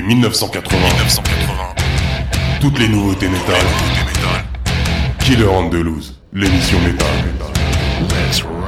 Depuis 1980, 1980 toutes les nouveautés métal. Killer Andalouse, l'émission métal. Let's rock.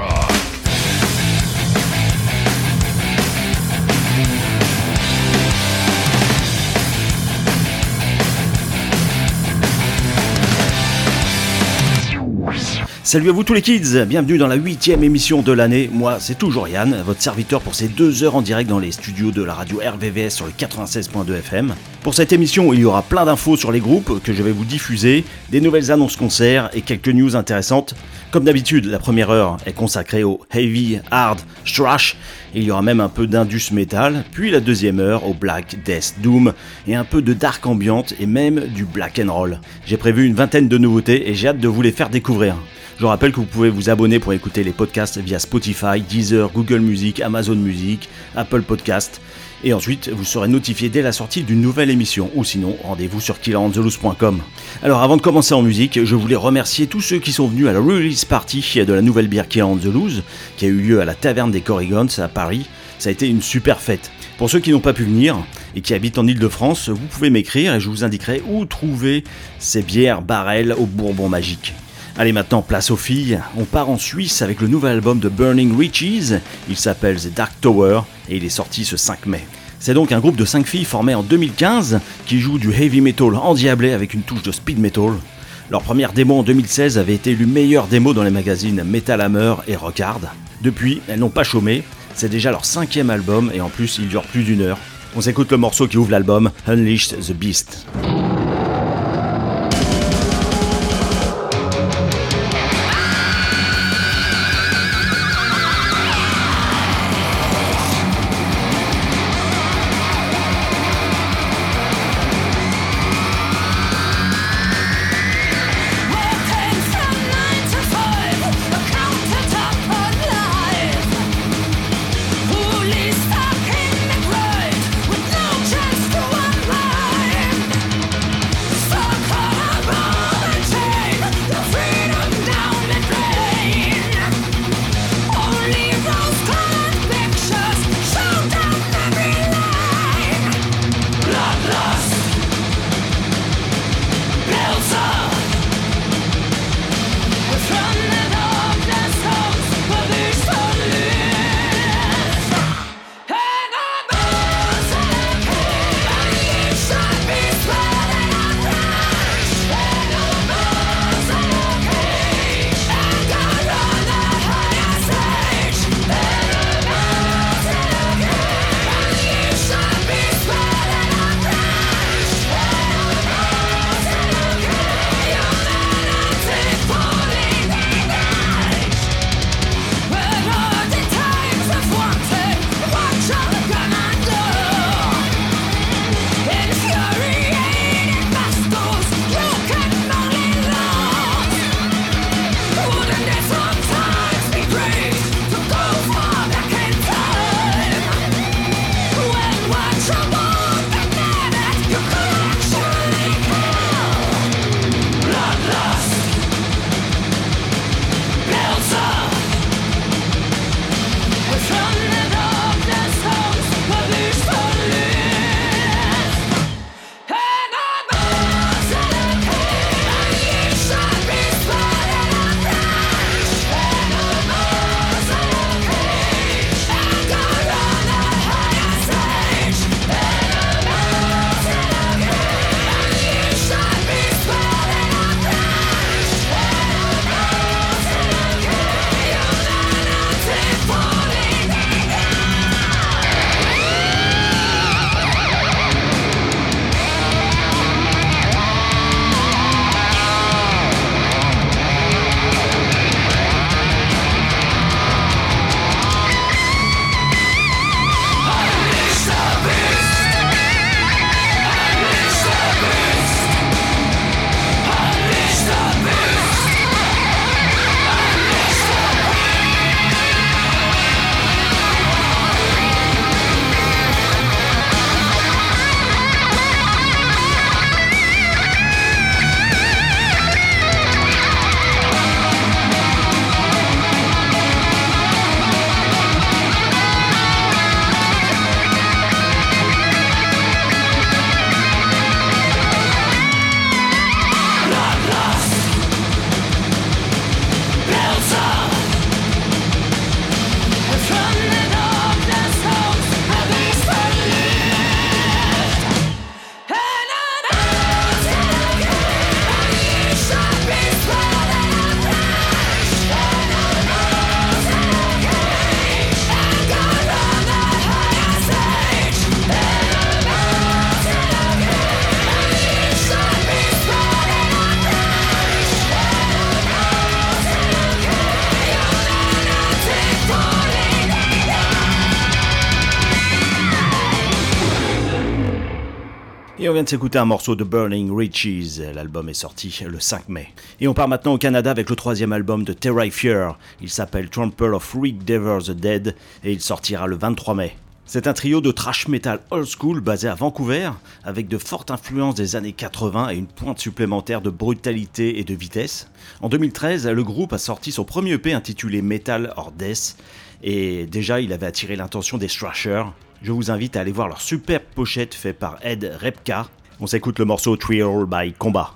Salut à vous tous les kids, bienvenue dans la huitième émission de l'année. Moi, c'est toujours Yann, votre serviteur pour ces deux heures en direct dans les studios de la radio RVVS sur le 96.2 FM. Pour cette émission, il y aura plein d'infos sur les groupes que je vais vous diffuser, des nouvelles annonces concerts et quelques news intéressantes. Comme d'habitude, la première heure est consacrée au heavy, hard, thrash. Il y aura même un peu d'indus metal, puis la deuxième heure au black, death, doom et un peu de dark ambiante et même du black and roll. J'ai prévu une vingtaine de nouveautés et j'ai hâte de vous les faire découvrir. Je rappelle que vous pouvez vous abonner pour écouter les podcasts via Spotify, Deezer, Google Music, Amazon Music, Apple Podcast. Et ensuite, vous serez notifié dès la sortie d'une nouvelle émission, ou sinon, rendez-vous sur killerandtheloose.com. Alors avant de commencer en musique, je voulais remercier tous ceux qui sont venus à la release party de la nouvelle bière Killer the qui a eu lieu à la taverne des Corrigons à Paris. Ça a été une super fête. Pour ceux qui n'ont pas pu venir et qui habitent en Ile-de-France, vous pouvez m'écrire et je vous indiquerai où trouver ces bières barrels au bourbon magique. Allez maintenant, place aux filles. On part en Suisse avec le nouvel album de Burning Riches. Il s'appelle The Dark Tower et il est sorti ce 5 mai. C'est donc un groupe de 5 filles formé en 2015 qui joue du heavy metal endiablé avec une touche de speed metal. Leur première démo en 2016 avait été élue meilleure démo dans les magazines Metal Hammer et Rock Hard. Depuis, elles n'ont pas chômé. C'est déjà leur cinquième album et en plus il dure plus d'une heure. On s'écoute le morceau qui ouvre l'album, Unleashed the Beast. Vient de s'écouter un morceau de Burning Riches. L'album est sorti le 5 mai. Et on part maintenant au Canada avec le troisième album de Fear. Il s'appelle Trample of Freak Devers the Dead et il sortira le 23 mai. C'est un trio de thrash metal old school basé à Vancouver, avec de fortes influences des années 80 et une pointe supplémentaire de brutalité et de vitesse. En 2013, le groupe a sorti son premier EP intitulé Metal or Death, et déjà il avait attiré l'attention des thrashers, je vous invite à aller voir leur superbe pochette faite par Ed Repka. On s'écoute le morceau Trial by Combat.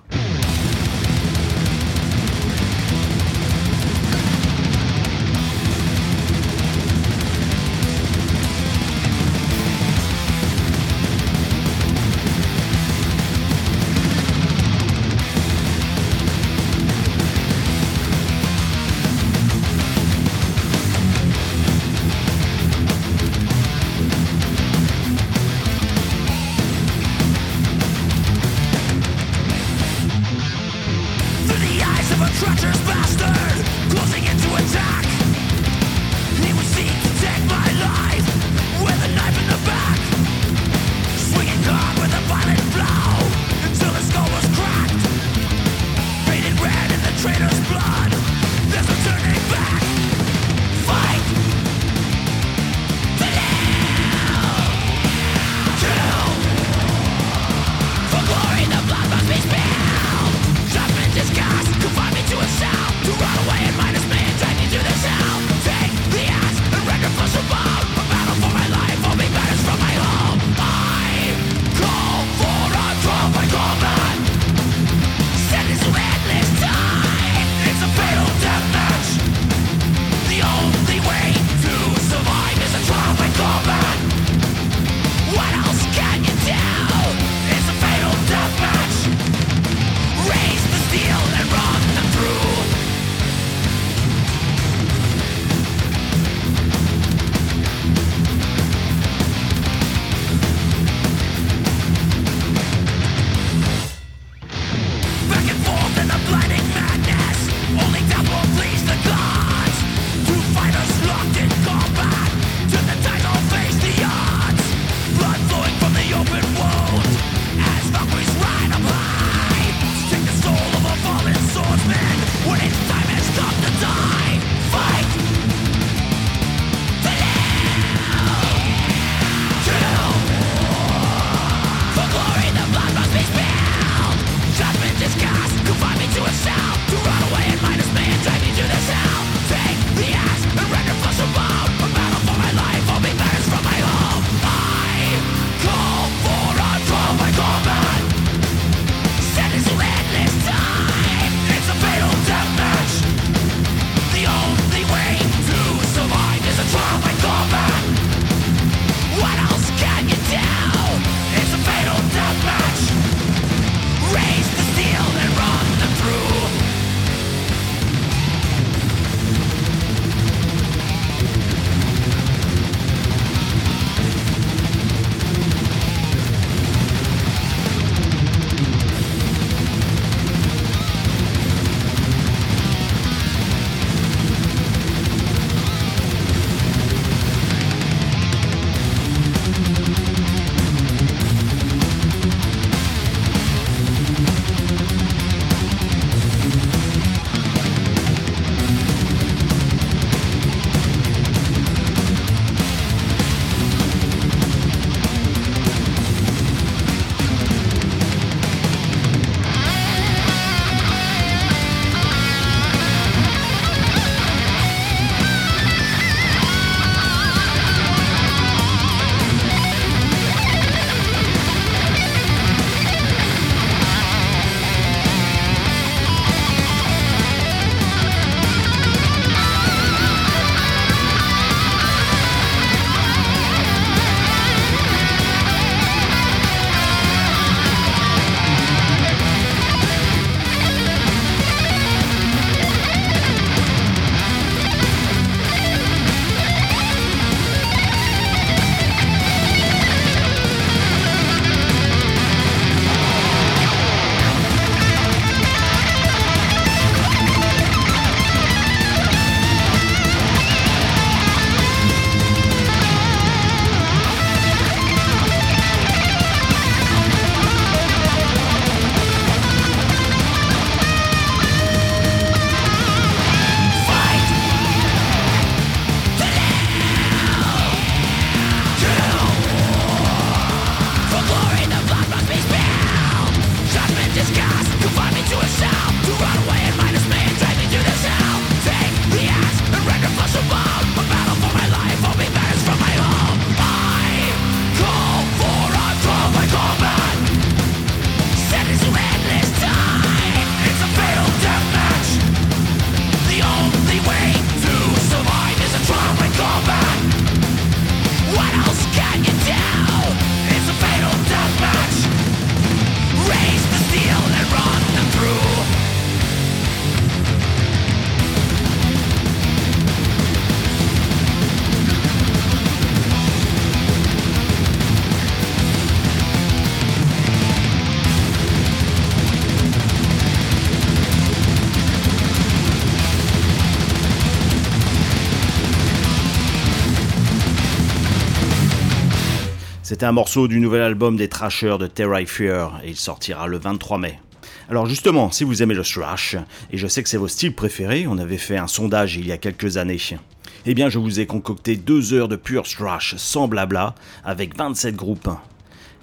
C'était un morceau du nouvel album des Trashers de Terra Fear et il sortira le 23 mai. Alors justement, si vous aimez le thrash, et je sais que c'est vos styles préférés, on avait fait un sondage il y a quelques années, eh bien je vous ai concocté deux heures de pure thrash sans blabla, avec 27 groupes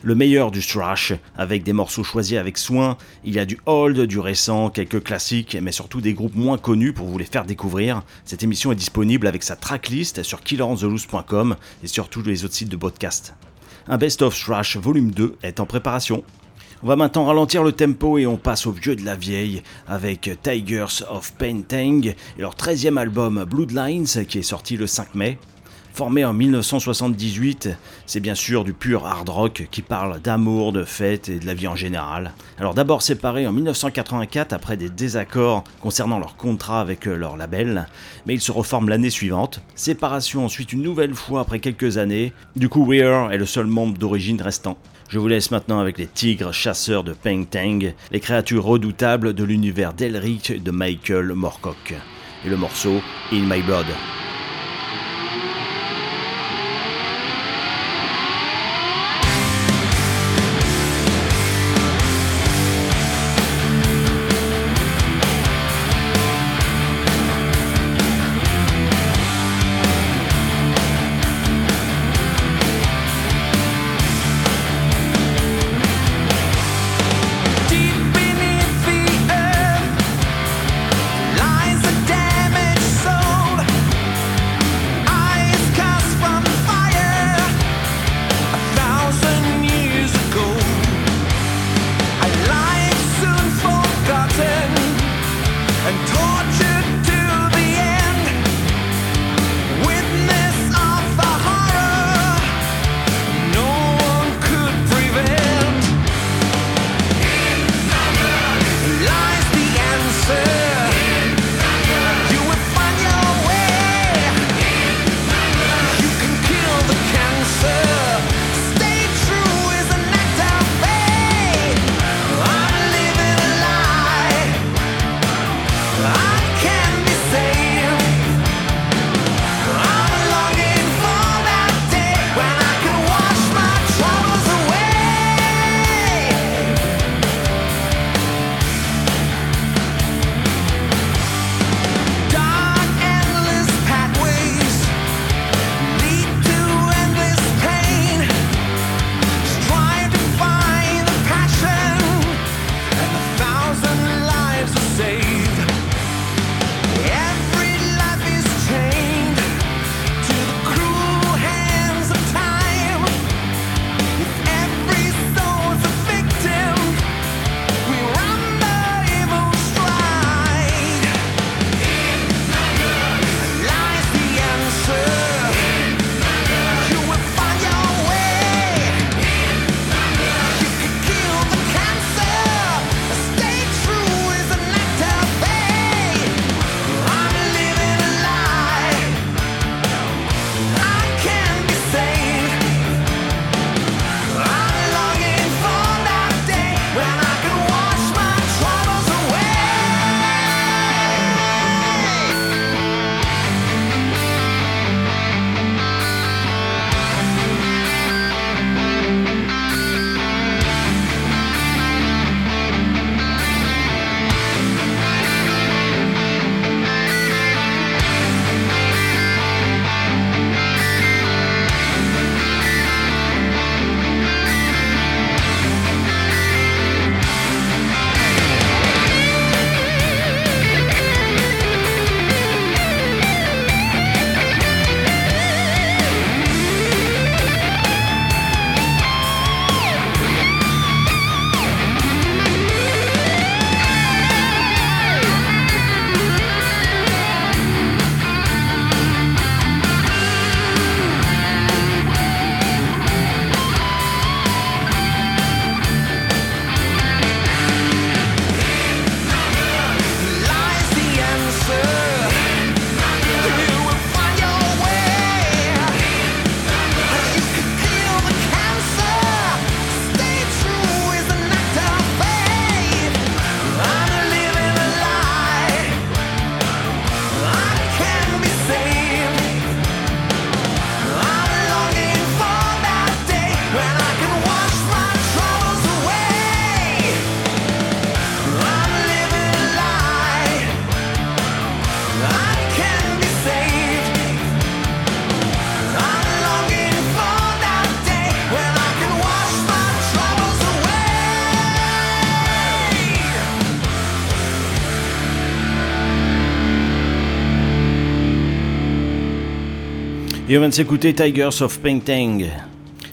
le meilleur du thrash, avec des morceaux choisis avec soin. Il y a du old, du récent, quelques classiques, mais surtout des groupes moins connus pour vous les faire découvrir. Cette émission est disponible avec sa tracklist sur killerontheloose.com et sur tous les autres sites de podcast. Un Best of Thrash volume 2 est en préparation. On va maintenant ralentir le tempo et on passe au vieux de la vieille avec Tigers of Painting et leur 13e album Bloodlines qui est sorti le 5 mai. Formé en 1978, c'est bien sûr du pur hard rock qui parle d'amour, de fête et de la vie en général. Alors d'abord séparés en 1984 après des désaccords concernant leur contrat avec euh, leur label, mais ils se reforment l'année suivante. Séparation ensuite une nouvelle fois après quelques années. Du coup Weir est le seul membre d'origine restant. Je vous laisse maintenant avec les tigres chasseurs de Peng Tang, les créatures redoutables de l'univers d'Elric de Michael Moorcock. Et le morceau In My Blood. Et on s'écouter Tigers of Painting.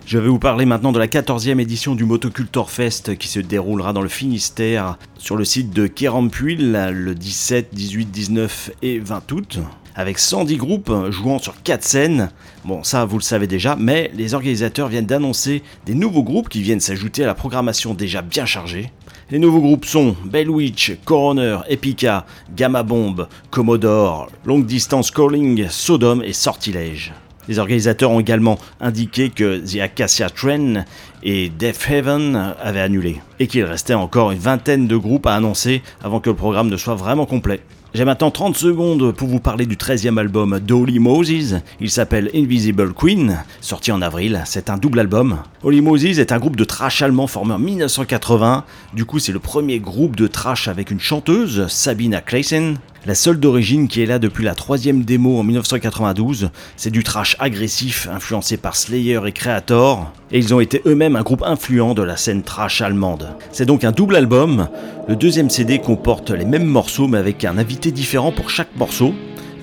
Je vais vous parler maintenant de la 14e édition du Motocultor Fest qui se déroulera dans le Finistère sur le site de Kérampuil le 17, 18, 19 et 20 août avec 110 groupes jouant sur 4 scènes. Bon, ça vous le savez déjà, mais les organisateurs viennent d'annoncer des nouveaux groupes qui viennent s'ajouter à la programmation déjà bien chargée. Les nouveaux groupes sont Bellwitch, Coroner, Epica, Gamma Bomb, Commodore, Long Distance Calling, Sodom et Sortilège. Les organisateurs ont également indiqué que The Acacia Train et Death Heaven avaient annulé, et qu'il restait encore une vingtaine de groupes à annoncer avant que le programme ne soit vraiment complet. J'ai maintenant 30 secondes pour vous parler du 13e album d'Holy Moses. Il s'appelle Invisible Queen, sorti en avril. C'est un double album. Holy Moses est un groupe de trash allemand formé en 1980. Du coup, c'est le premier groupe de trash avec une chanteuse, Sabina Kleissen. La seule d'origine qui est là depuis la troisième démo en 1992, c'est du trash agressif influencé par Slayer et Creator, et ils ont été eux-mêmes un groupe influent de la scène trash allemande. C'est donc un double album, le deuxième CD comporte les mêmes morceaux mais avec un invité différent pour chaque morceau,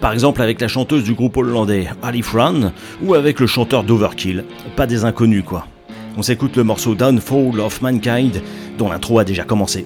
par exemple avec la chanteuse du groupe hollandais Ali Fran ou avec le chanteur d'Overkill, pas des inconnus quoi. On s'écoute le morceau Downfall of Mankind dont l'intro a déjà commencé.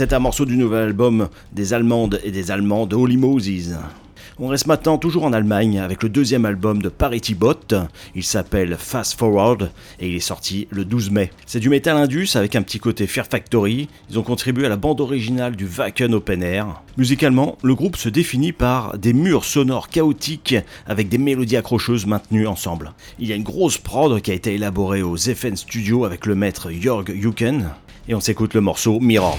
C'était un morceau du nouvel album des Allemandes et des Allemands de Holy Moses. On reste maintenant toujours en Allemagne avec le deuxième album de Parity Bot. Il s'appelle Fast Forward et il est sorti le 12 mai. C'est du metal indus avec un petit côté Fear Factory. Ils ont contribué à la bande originale du Wacken Open Air. Musicalement, le groupe se définit par des murs sonores chaotiques avec des mélodies accrocheuses maintenues ensemble. Il y a une grosse prod qui a été élaborée aux FN Studio avec le maître Jörg Juken et on s'écoute le morceau Mirrors.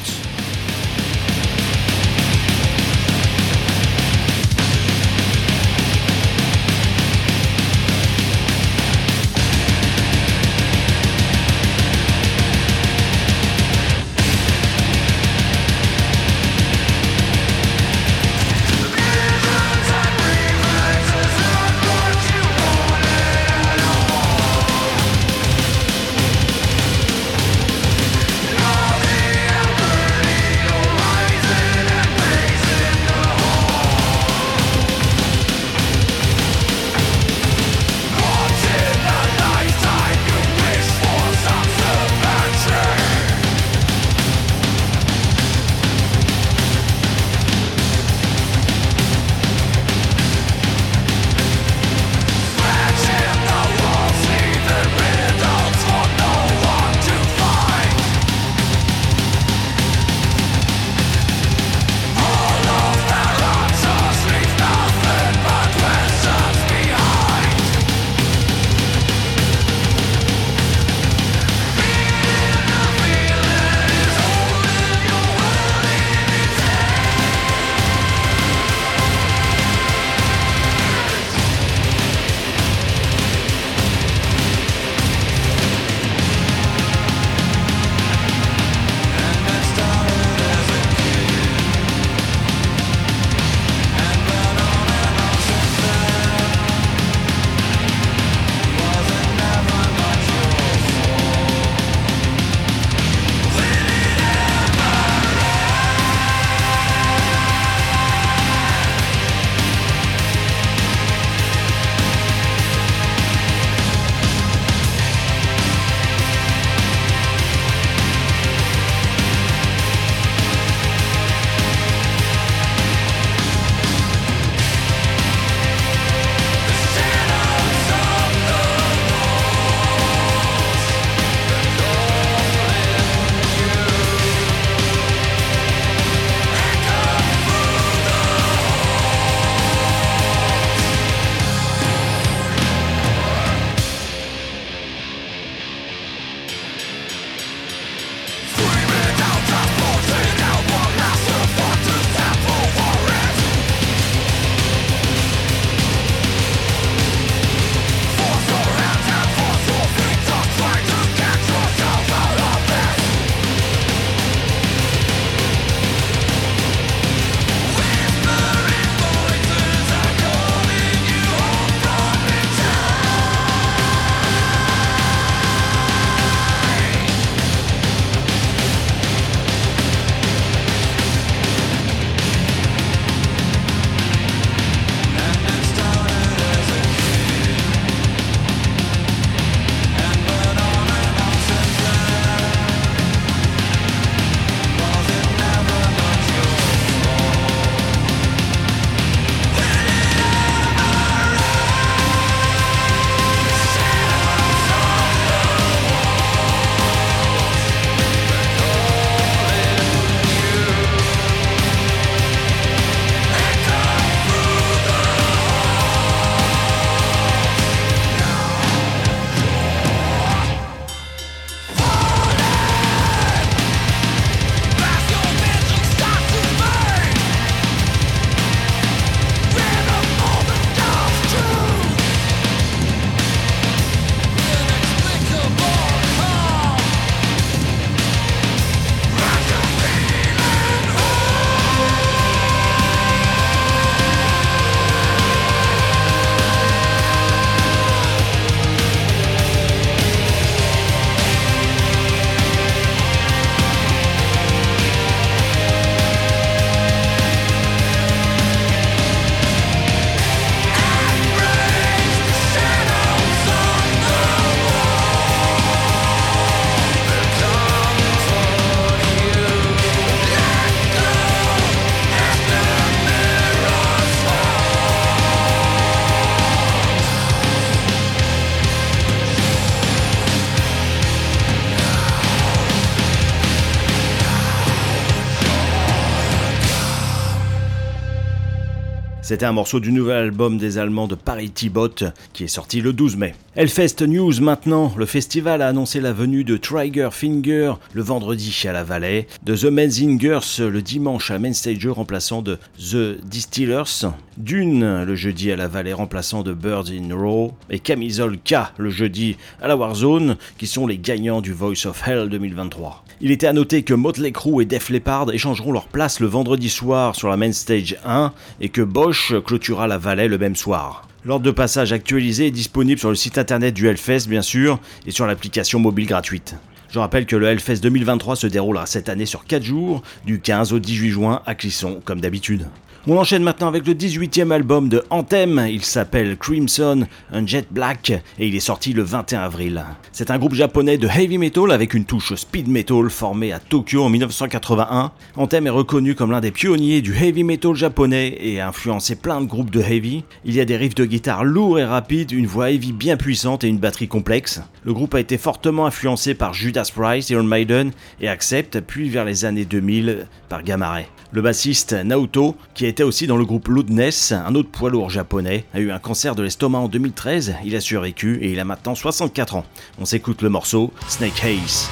C'était un morceau du nouvel album des Allemands de Paris Tibot qui est sorti le 12 mai. Hellfest News maintenant, le festival a annoncé la venue de Trigger Finger le vendredi à la Vallée, de The Menzingers le dimanche à Main Stage remplaçant de The Distillers, Dune le jeudi à la Vallée remplaçant de Birds in Row et Camisole K le jeudi à la Warzone qui sont les gagnants du Voice of Hell 2023. Il était à noter que Motley Crue et Def Leppard échangeront leur place le vendredi soir sur la Main Stage 1 et que Bosch clôturera la Vallée le même soir. L'ordre de passage actualisé est disponible sur le site internet du Hellfest bien sûr et sur l'application mobile gratuite. Je rappelle que le Hellfest 2023 se déroulera cette année sur 4 jours, du 15 au 18 juin à Clisson comme d'habitude. On enchaîne maintenant avec le 18e album de Anthem, il s'appelle Crimson, un Jet Black et il est sorti le 21 avril. C'est un groupe japonais de heavy metal avec une touche speed metal formé à Tokyo en 1981. Anthem est reconnu comme l'un des pionniers du heavy metal japonais et a influencé plein de groupes de heavy. Il y a des riffs de guitare lourds et rapides, une voix heavy bien puissante et une batterie complexe. Le groupe a été fortement influencé par Judas Priest, Iron Maiden et Accept, puis vers les années 2000 par Gamma Ray. Le bassiste Naoto, qui était aussi dans le groupe Loudness, un autre poids lourd japonais, a eu un cancer de l'estomac en 2013, il a survécu et il a maintenant 64 ans. On s'écoute le morceau Snake Haze.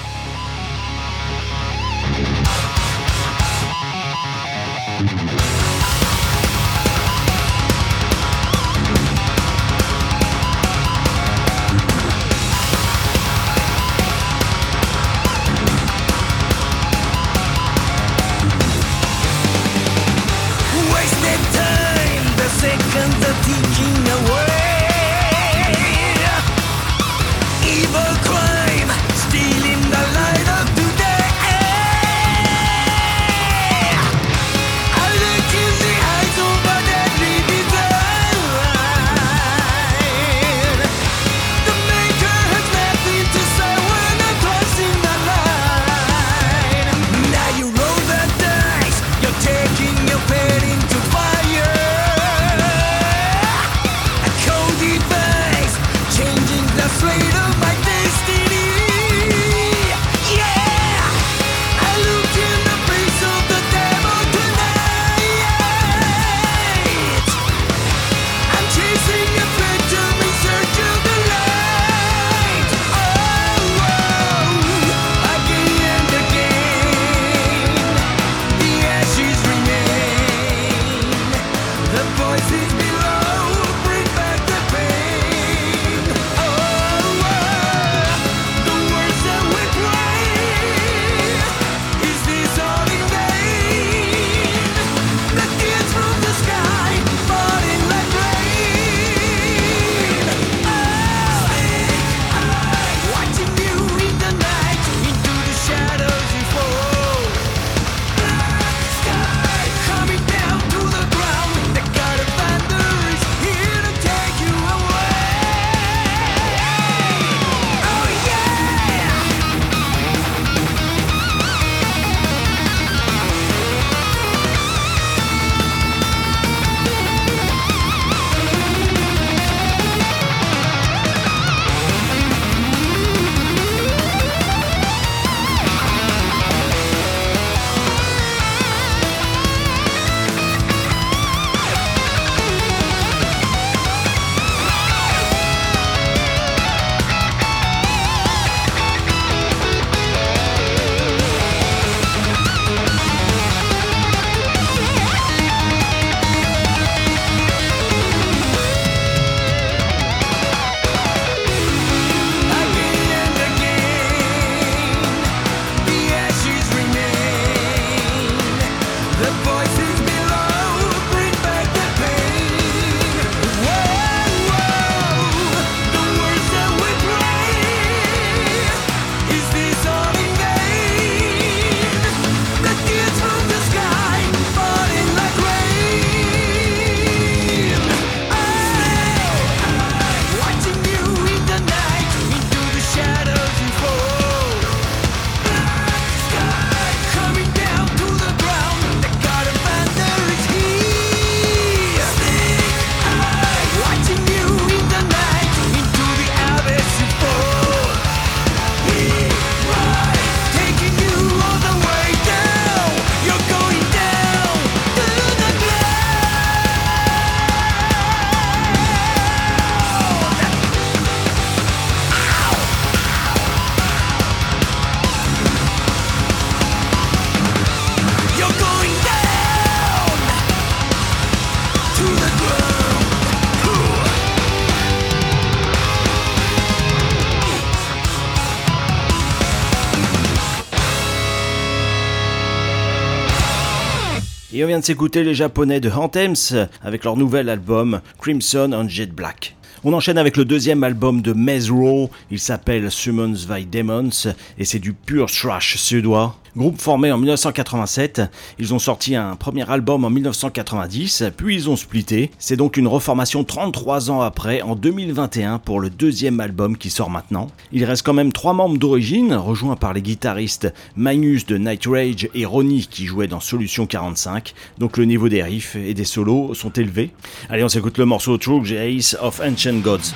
Et on vient de s'écouter les japonais de Anthems avec leur nouvel album Crimson on Jet Black. On enchaîne avec le deuxième album de Mezro, il s'appelle Summons by Demons et c'est du pur thrash suédois. Groupe formé en 1987, ils ont sorti un premier album en 1990, puis ils ont splitté. C'est donc une reformation 33 ans après, en 2021, pour le deuxième album qui sort maintenant. Il reste quand même trois membres d'origine, rejoints par les guitaristes Magnus de Night Rage et Ronnie qui jouaient dans Solution 45, donc le niveau des riffs et des solos sont élevés. Allez, on s'écoute le morceau True Ace of Ancient Gods.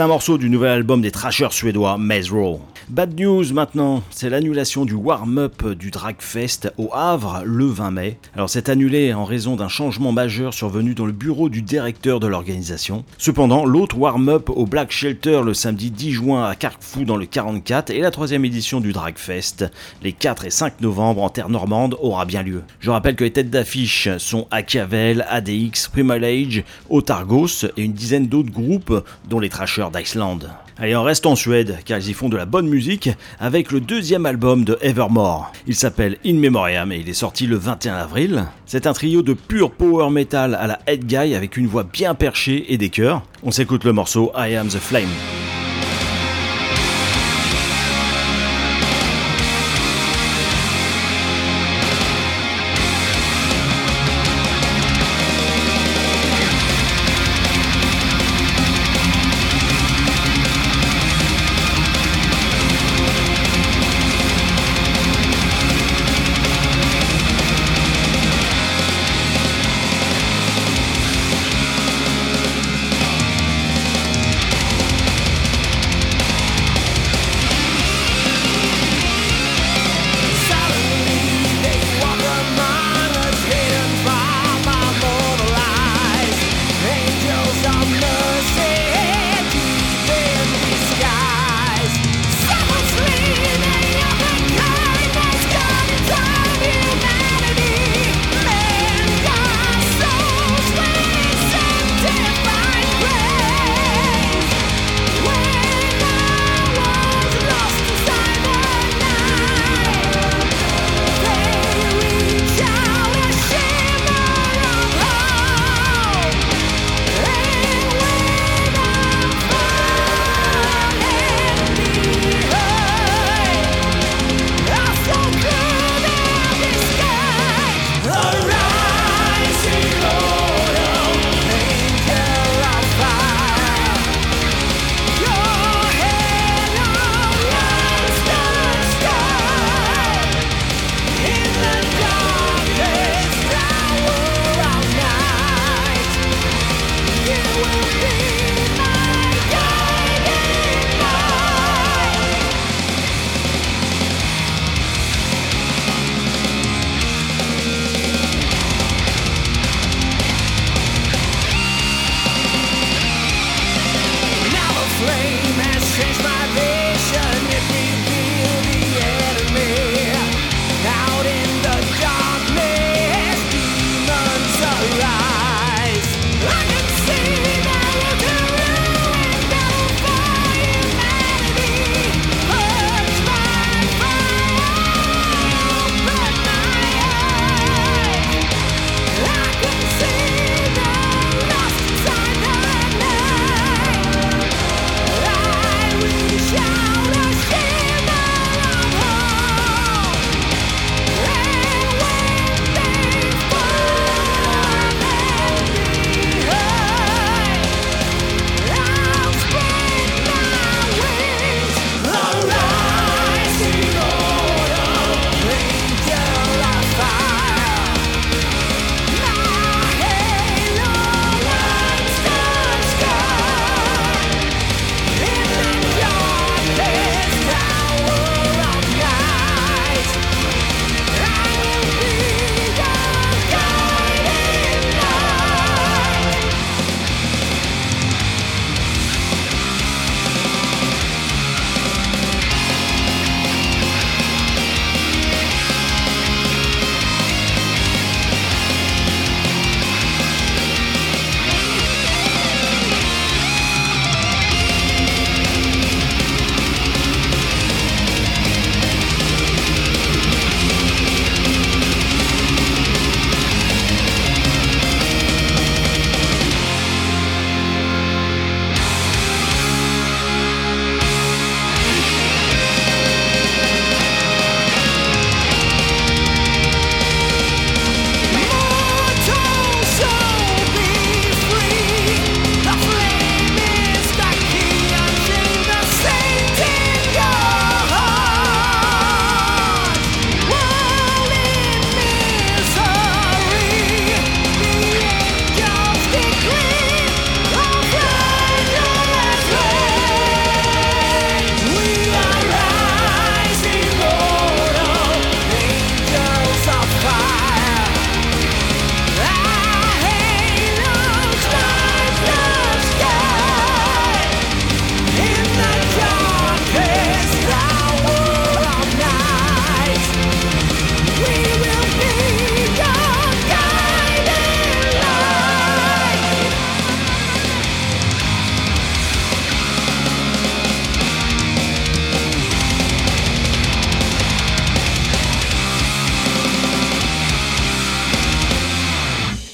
C'est un morceau du nouvel album des trashers suédois Maze Row. Bad news maintenant, c'est l'annulation du warm-up du Dragfest au Havre le 20 mai. Alors c'est annulé en raison d'un changement majeur survenu dans le bureau du directeur de l'organisation. Cependant, l'autre warm-up au Black Shelter le samedi 10 juin à Carquefou dans le 44 et la troisième édition du Dragfest les 4 et 5 novembre en terre normande aura bien lieu. Je rappelle que les têtes d'affiche sont Achiavel, ADX, Primal Age, Otargos et une dizaine d'autres groupes dont les Trashers d'Iceland. Allez, on reste en Suède, car ils y font de la bonne musique avec le deuxième album de Evermore. Il s'appelle In Memoriam et il est sorti le 21 avril. C'est un trio de pur power metal à la head guy avec une voix bien perchée et des chœurs. On s'écoute le morceau I Am the Flame.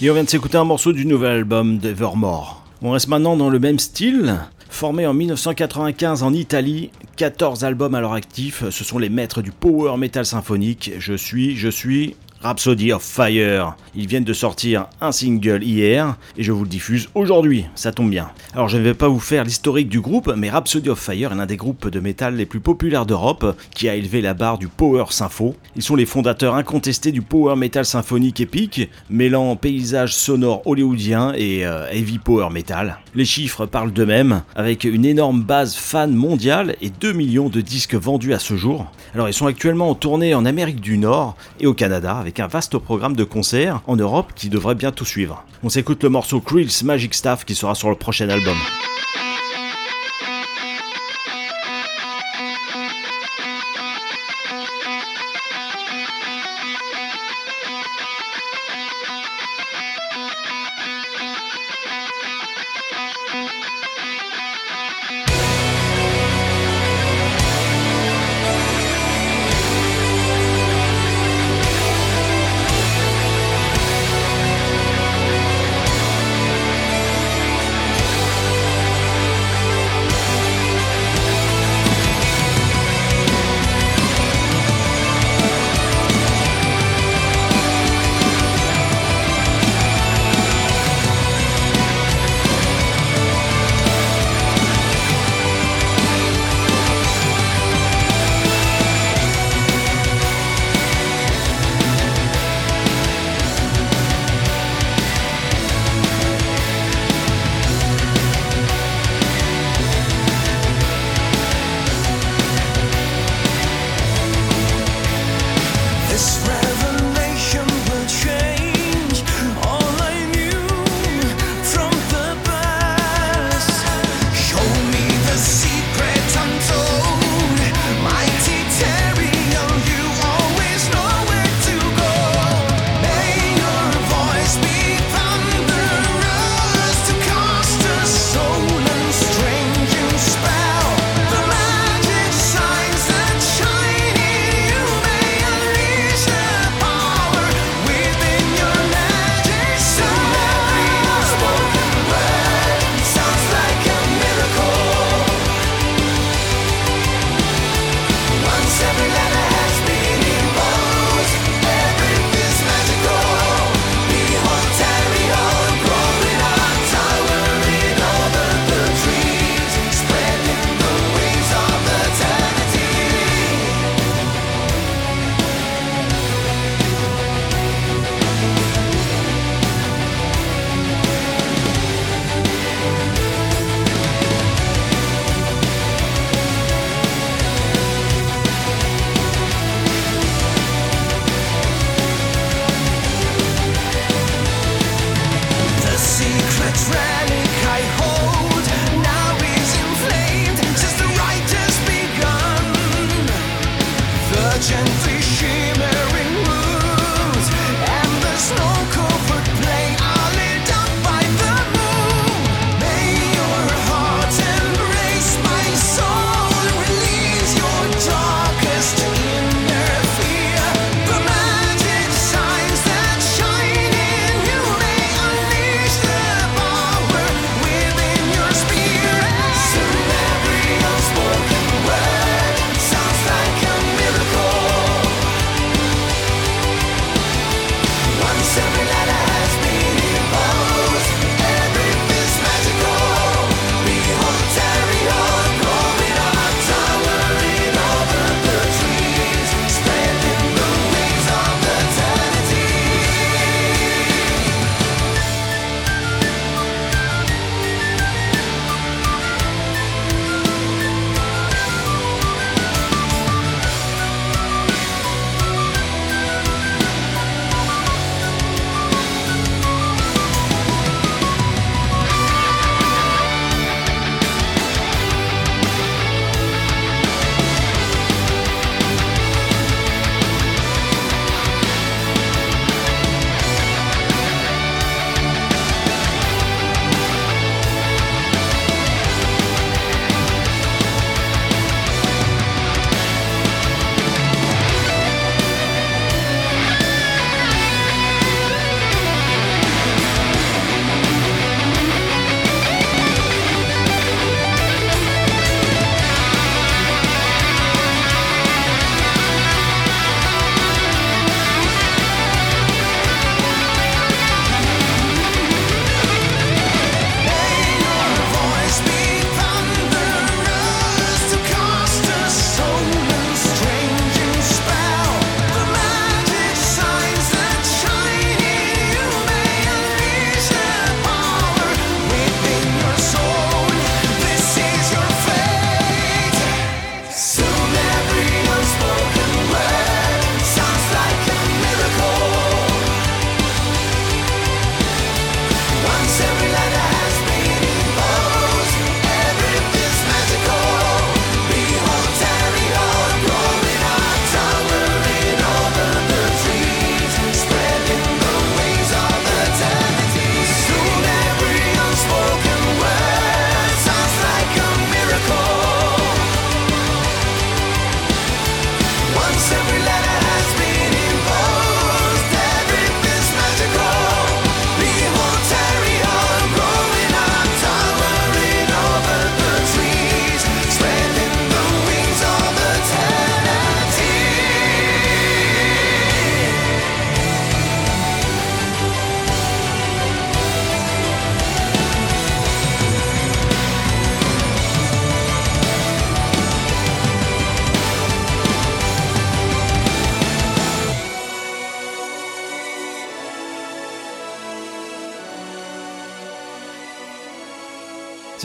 Et on vient de s'écouter un morceau du nouvel album d'Evermore. On reste maintenant dans le même style. Formé en 1995 en Italie, 14 albums à leur actif, ce sont les maîtres du power metal symphonique. Je suis, je suis Rhapsody of Fire. Ils viennent de sortir un single hier et je vous le diffuse aujourd'hui, ça tombe bien. Alors je ne vais pas vous faire l'historique du groupe, mais Rhapsody of Fire est l'un des groupes de métal les plus populaires d'Europe qui a élevé la barre du power sympho. Ils sont les fondateurs incontestés du power metal symphonique épique, mêlant paysage sonore hollywoodien et euh, heavy power metal. Les chiffres parlent d'eux-mêmes, avec une énorme base fan mondiale et 2 millions de disques vendus à ce jour. Alors ils sont actuellement en tournée en Amérique du Nord et au Canada avec un vaste programme de concerts en Europe qui devrait bientôt suivre. On s'écoute le morceau Krill's Magic Staff qui sera sur le prochain album.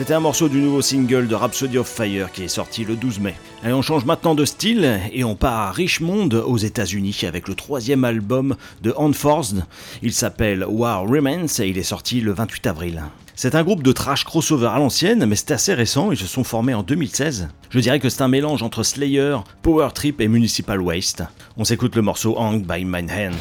C'était un morceau du nouveau single de Rhapsody of Fire qui est sorti le 12 mai. Allez, on change maintenant de style et on part à Richmond aux États-Unis avec le troisième album de Unforced. Il s'appelle War Remains et il est sorti le 28 avril. C'est un groupe de trash crossover à l'ancienne, mais c'est assez récent, ils se sont formés en 2016. Je dirais que c'est un mélange entre Slayer, Power Trip et Municipal Waste. On s'écoute le morceau Hang by My Hand.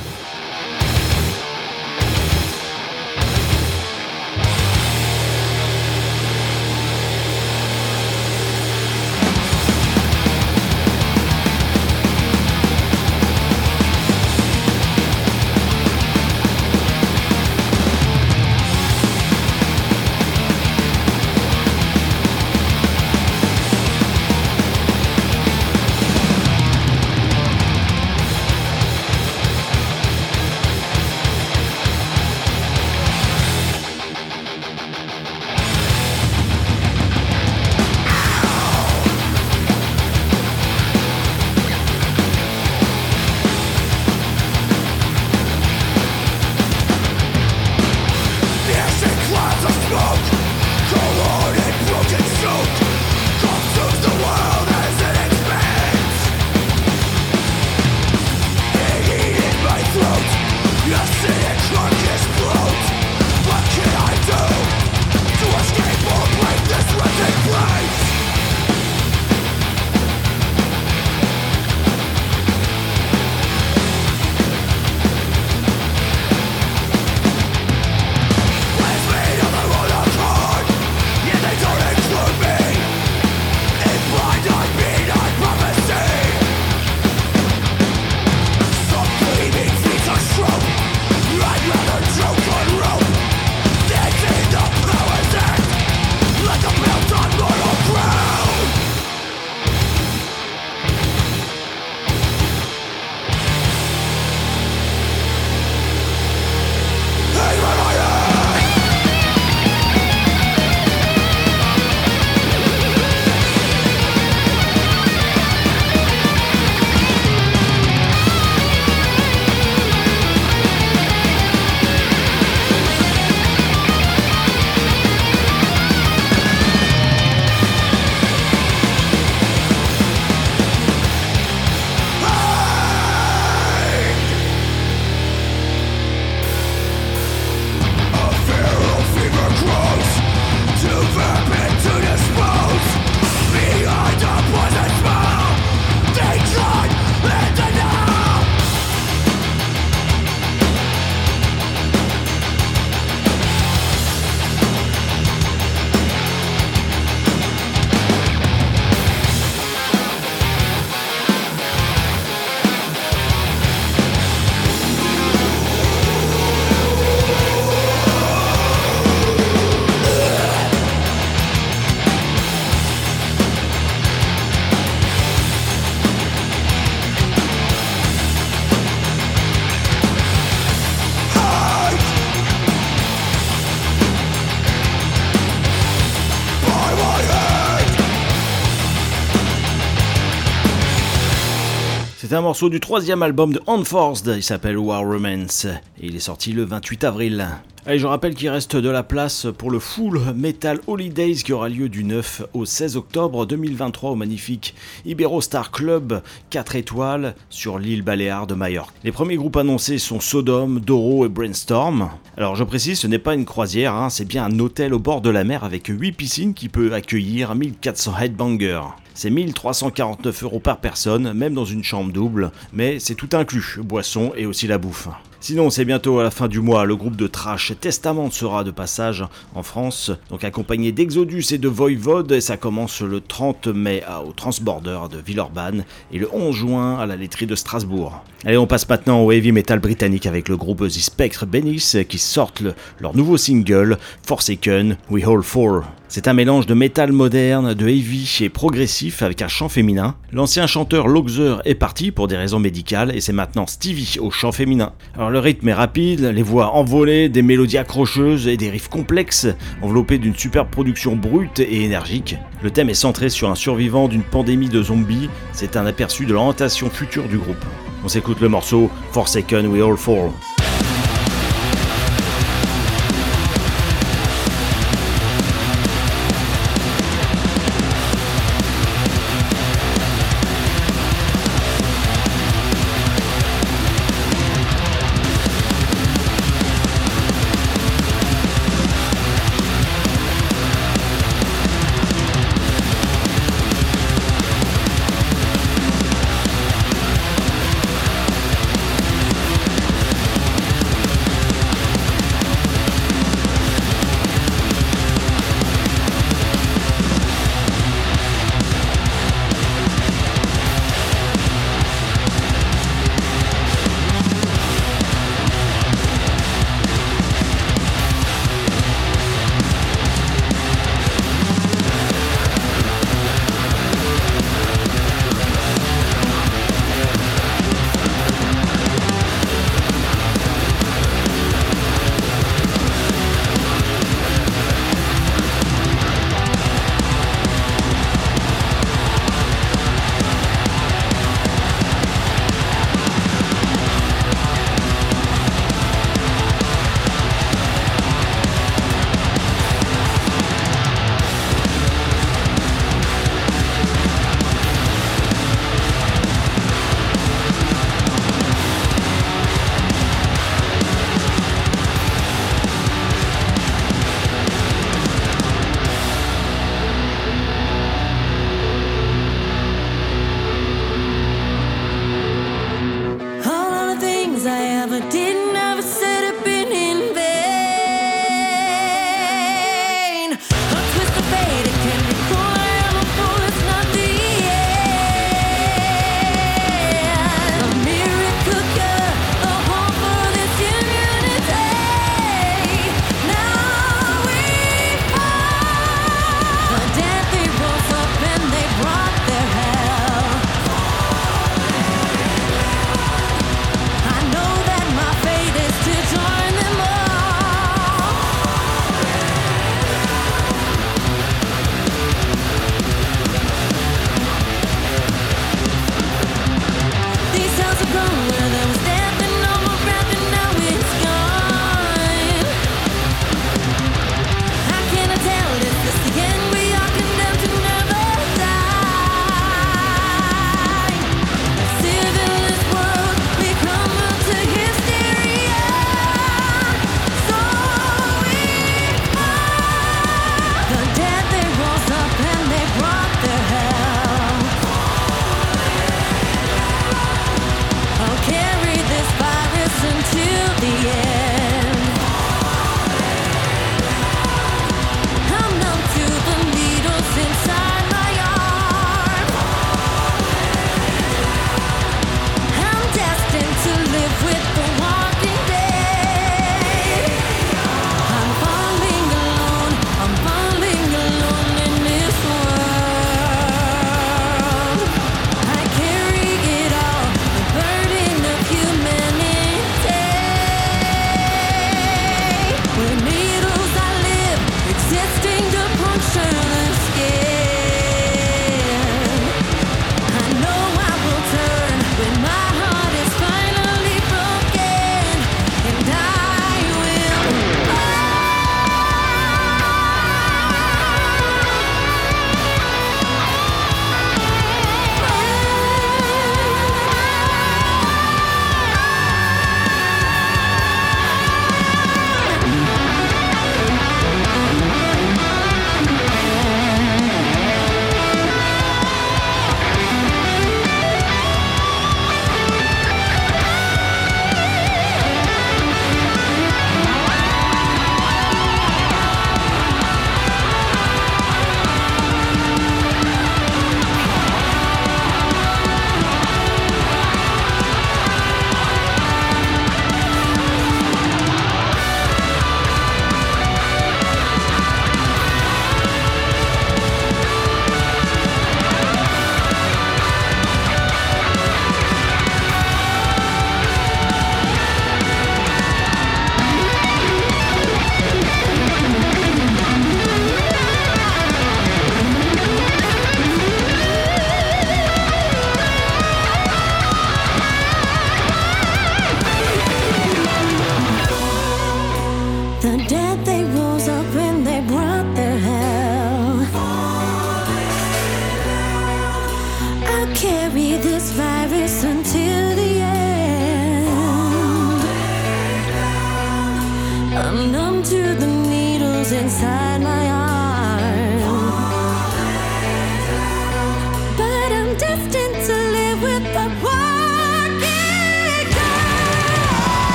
C'est un morceau du troisième album de Unforced, il s'appelle War Romance, et il est sorti le 28 avril. Allez, je rappelle qu'il reste de la place pour le Full Metal Holidays qui aura lieu du 9 au 16 octobre 2023 au magnifique Ibero Star Club 4 étoiles sur l'île Baléare de Majorque. Les premiers groupes annoncés sont Sodom, Doro et Brainstorm. Alors je précise, ce n'est pas une croisière, hein, c'est bien un hôtel au bord de la mer avec 8 piscines qui peut accueillir 1400 headbangers. C'est 1349 euros par personne, même dans une chambre double, mais c'est tout inclus, boisson et aussi la bouffe. Sinon, c'est bientôt à la fin du mois, le groupe de trash Testament sera de passage en France, donc accompagné d'Exodus et de Voivode, et ça commence le 30 mai au Transborder de Villeurbanne et le 11 juin à la laiterie de Strasbourg. Allez, on passe maintenant au heavy metal britannique avec le groupe The Spectre Benis qui sortent leur nouveau single Forsaken We All For. C'est un mélange de métal moderne, de heavy et progressif avec un chant féminin. L'ancien chanteur Loxer est parti pour des raisons médicales et c'est maintenant Stevie au chant féminin. Alors le rythme est rapide, les voix envolées, des mélodies accrocheuses et des riffs complexes, enveloppés d'une superbe production brute et énergique. Le thème est centré sur un survivant d'une pandémie de zombies, c'est un aperçu de l'orientation future du groupe. On s'écoute le morceau Forsaken We All Fall.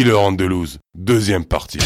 Killer Andalouse, deuxième partie.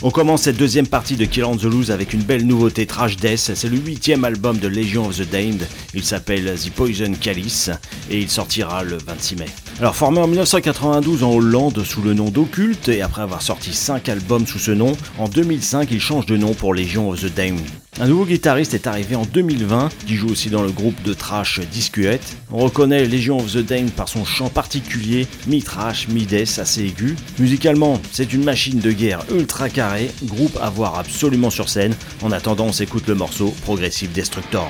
On commence cette deuxième partie de Kill on the Loose avec une belle nouveauté Trash Death. C'est le huitième album de Legion of the Damned. Il s'appelle The Poison Calice et il sortira le 26 mai. Alors formé en 1992 en Hollande sous le nom d'Occulte et après avoir sorti 5 albums sous ce nom, en 2005 il change de nom pour Legion of the Damned. Un nouveau guitariste est arrivé en 2020, qui joue aussi dans le groupe de trash Discuet. On reconnaît Legion of the Damned par son chant particulier, mi-trash, mi-death, assez aigu. Musicalement, c'est une machine de guerre ultra carré, groupe à voir absolument sur scène. En attendant, on s'écoute le morceau Progressive Destructor.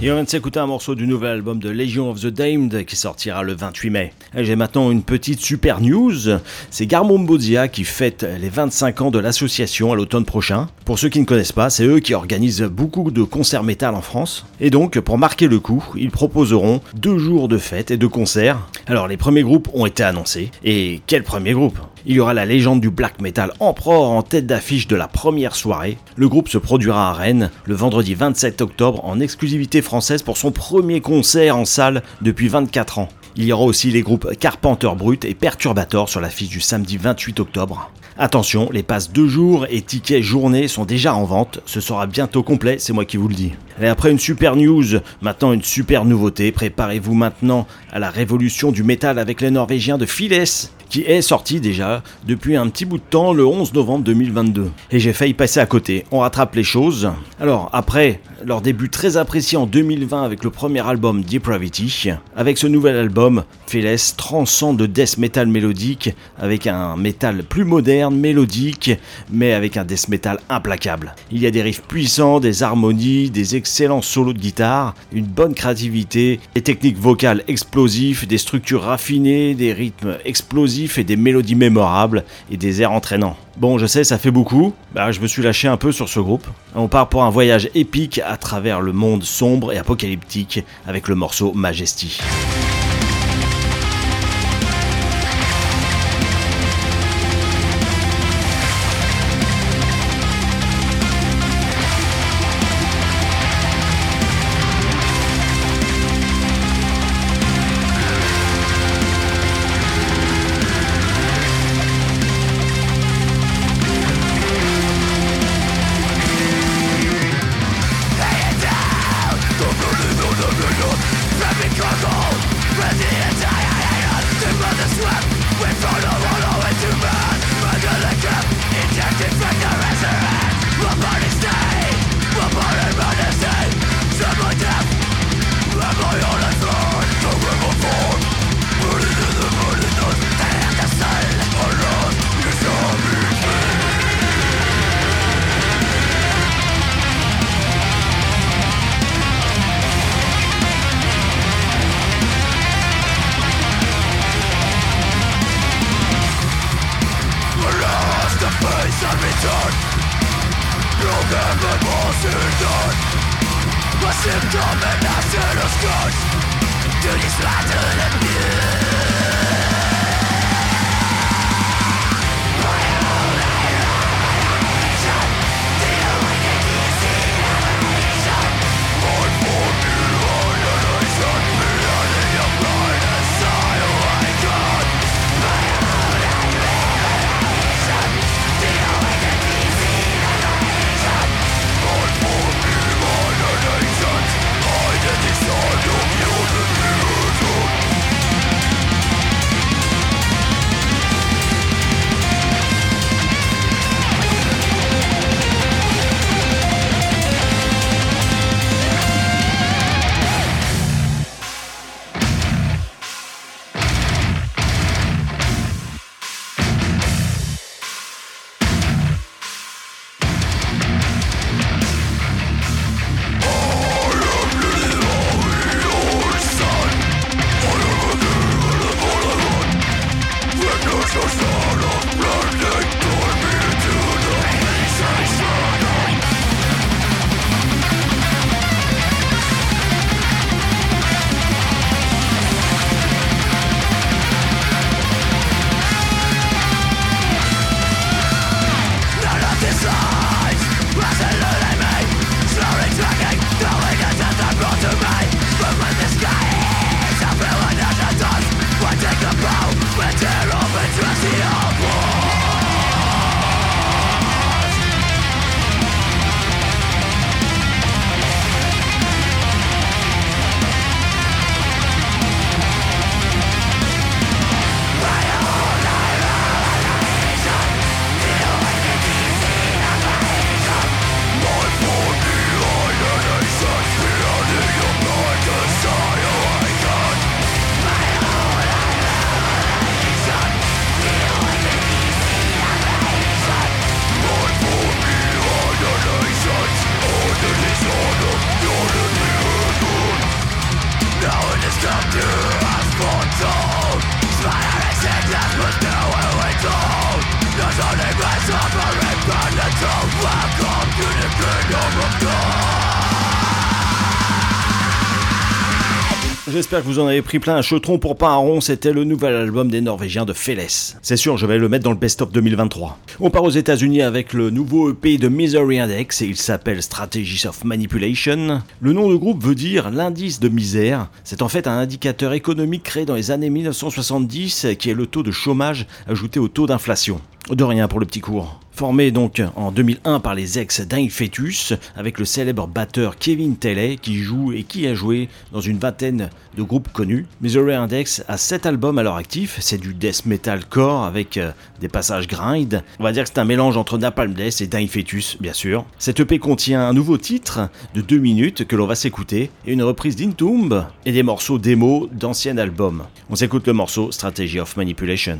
Et on vient de s'écouter un morceau du nouvel album de Legion of the Damned qui sortira le 28 mai. J'ai maintenant une petite super news. C'est Garmon Bozia qui fête les 25 ans de l'association à l'automne prochain. Pour ceux qui ne connaissent pas, c'est eux qui organisent beaucoup de concerts métal en France. Et donc, pour marquer le coup, ils proposeront deux jours de fêtes et de concerts. Alors, les premiers groupes ont été annoncés. Et quel premier groupe? Il y aura la légende du black metal Emperor en tête d'affiche de la première soirée. Le groupe se produira à Rennes le vendredi 27 octobre en exclusivité pour son premier concert en salle depuis 24 ans. Il y aura aussi les groupes Carpenter Brut et Perturbator sur l'affiche du samedi 28 octobre. Attention, les passes 2 jours et tickets journée sont déjà en vente. Ce sera bientôt complet, c'est moi qui vous le dis. Et après une super news, maintenant une super nouveauté. Préparez-vous maintenant à la révolution du métal avec les Norvégiens de Files qui est sorti déjà depuis un petit bout de temps le 11 novembre 2022. Et j'ai failli passer à côté. On rattrape les choses. Alors après leur début très apprécié en 2020 avec le premier album Depravity, avec ce nouvel album, Feles transcende de death metal mélodique avec un métal plus moderne, mélodique, mais avec un death metal implacable. Il y a des riffs puissants, des harmonies, des excellents solos de guitare, une bonne créativité, des techniques vocales explosives, des structures raffinées, des rythmes explosifs et des mélodies mémorables et des airs entraînants. Bon, je sais, ça fait beaucoup. Bah, je me suis lâché un peu sur ce groupe. On part pour un voyage épique à travers le monde sombre et apocalyptique avec le morceau Majesty. J'espère que vous en avez pris plein un chautron pour pas un rond, c'était le nouvel album des Norvégiens de Feles. C'est sûr, je vais le mettre dans le best-of 2023. On part aux États-Unis avec le nouveau EP de Misery Index et il s'appelle Strategies of Manipulation. Le nom du groupe veut dire l'indice de misère. C'est en fait un indicateur économique créé dans les années 1970 qui est le taux de chômage ajouté au taux d'inflation. De rien pour le petit cours. Formé donc en 2001 par les ex Dying Fetus, avec le célèbre batteur Kevin Telley qui joue et qui a joué dans une vingtaine de groupes connus. Misery Index a 7 albums à leur actif, c'est du death metal core avec euh, des passages grind. On va dire que c'est un mélange entre Napalm Death et Dying Fetus, bien sûr. Cette EP contient un nouveau titre de 2 minutes que l'on va s'écouter et une reprise d'Intomb et des morceaux démo d'anciens albums. On s'écoute le morceau Strategy of Manipulation.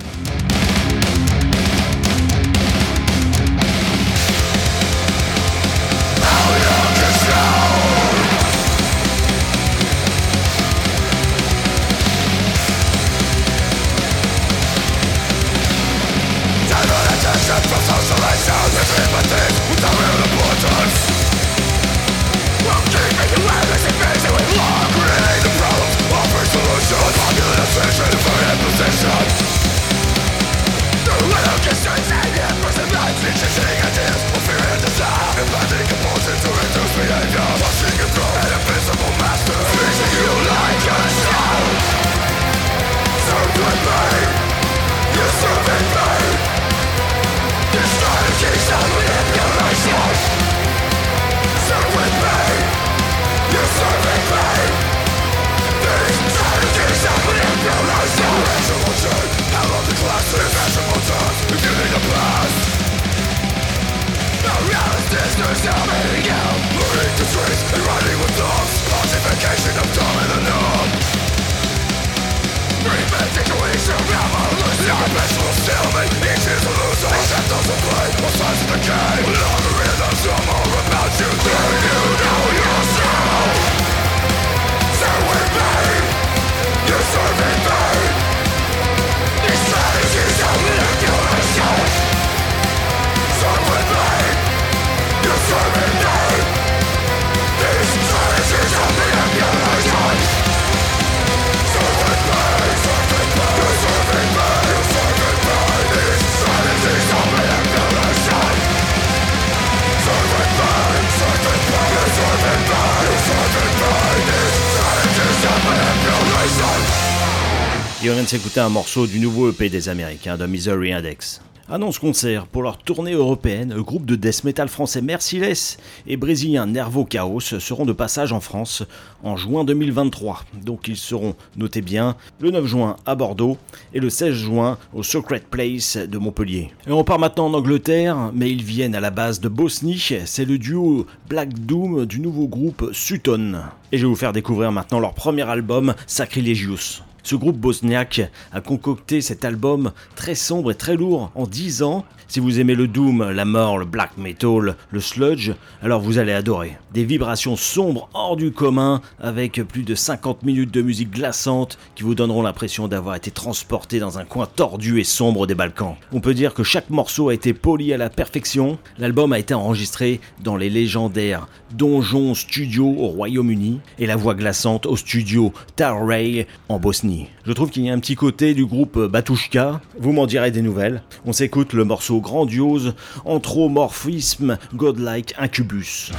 On vient de s'écouter un morceau du nouveau EP des Américains de Misery Index. Annonce concert pour leur tournée européenne, le groupe de death metal français Merciless et brésilien Nervo Chaos seront de passage en France en juin 2023. Donc ils seront, notez bien, le 9 juin à Bordeaux et le 16 juin au Secret Place de Montpellier. Et on part maintenant en Angleterre, mais ils viennent à la base de Bosnie. C'est le duo Black Doom du nouveau groupe Sutton. Et je vais vous faire découvrir maintenant leur premier album, Sacrilegious. Ce groupe bosniaque a concocté cet album très sombre et très lourd en 10 ans. Si vous aimez le doom, la mort, le black metal, le sludge, alors vous allez adorer. Des vibrations sombres hors du commun avec plus de 50 minutes de musique glaçante qui vous donneront l'impression d'avoir été transporté dans un coin tordu et sombre des Balkans. On peut dire que chaque morceau a été poli à la perfection. L'album a été enregistré dans les légendaires Donjon Studio au Royaume-Uni et la voix glaçante au studio Ray en Bosnie. Je trouve qu'il y a un petit côté du groupe Batushka, vous m'en direz des nouvelles. On s'écoute le morceau grandiose Anthropomorphisme Godlike Incubus.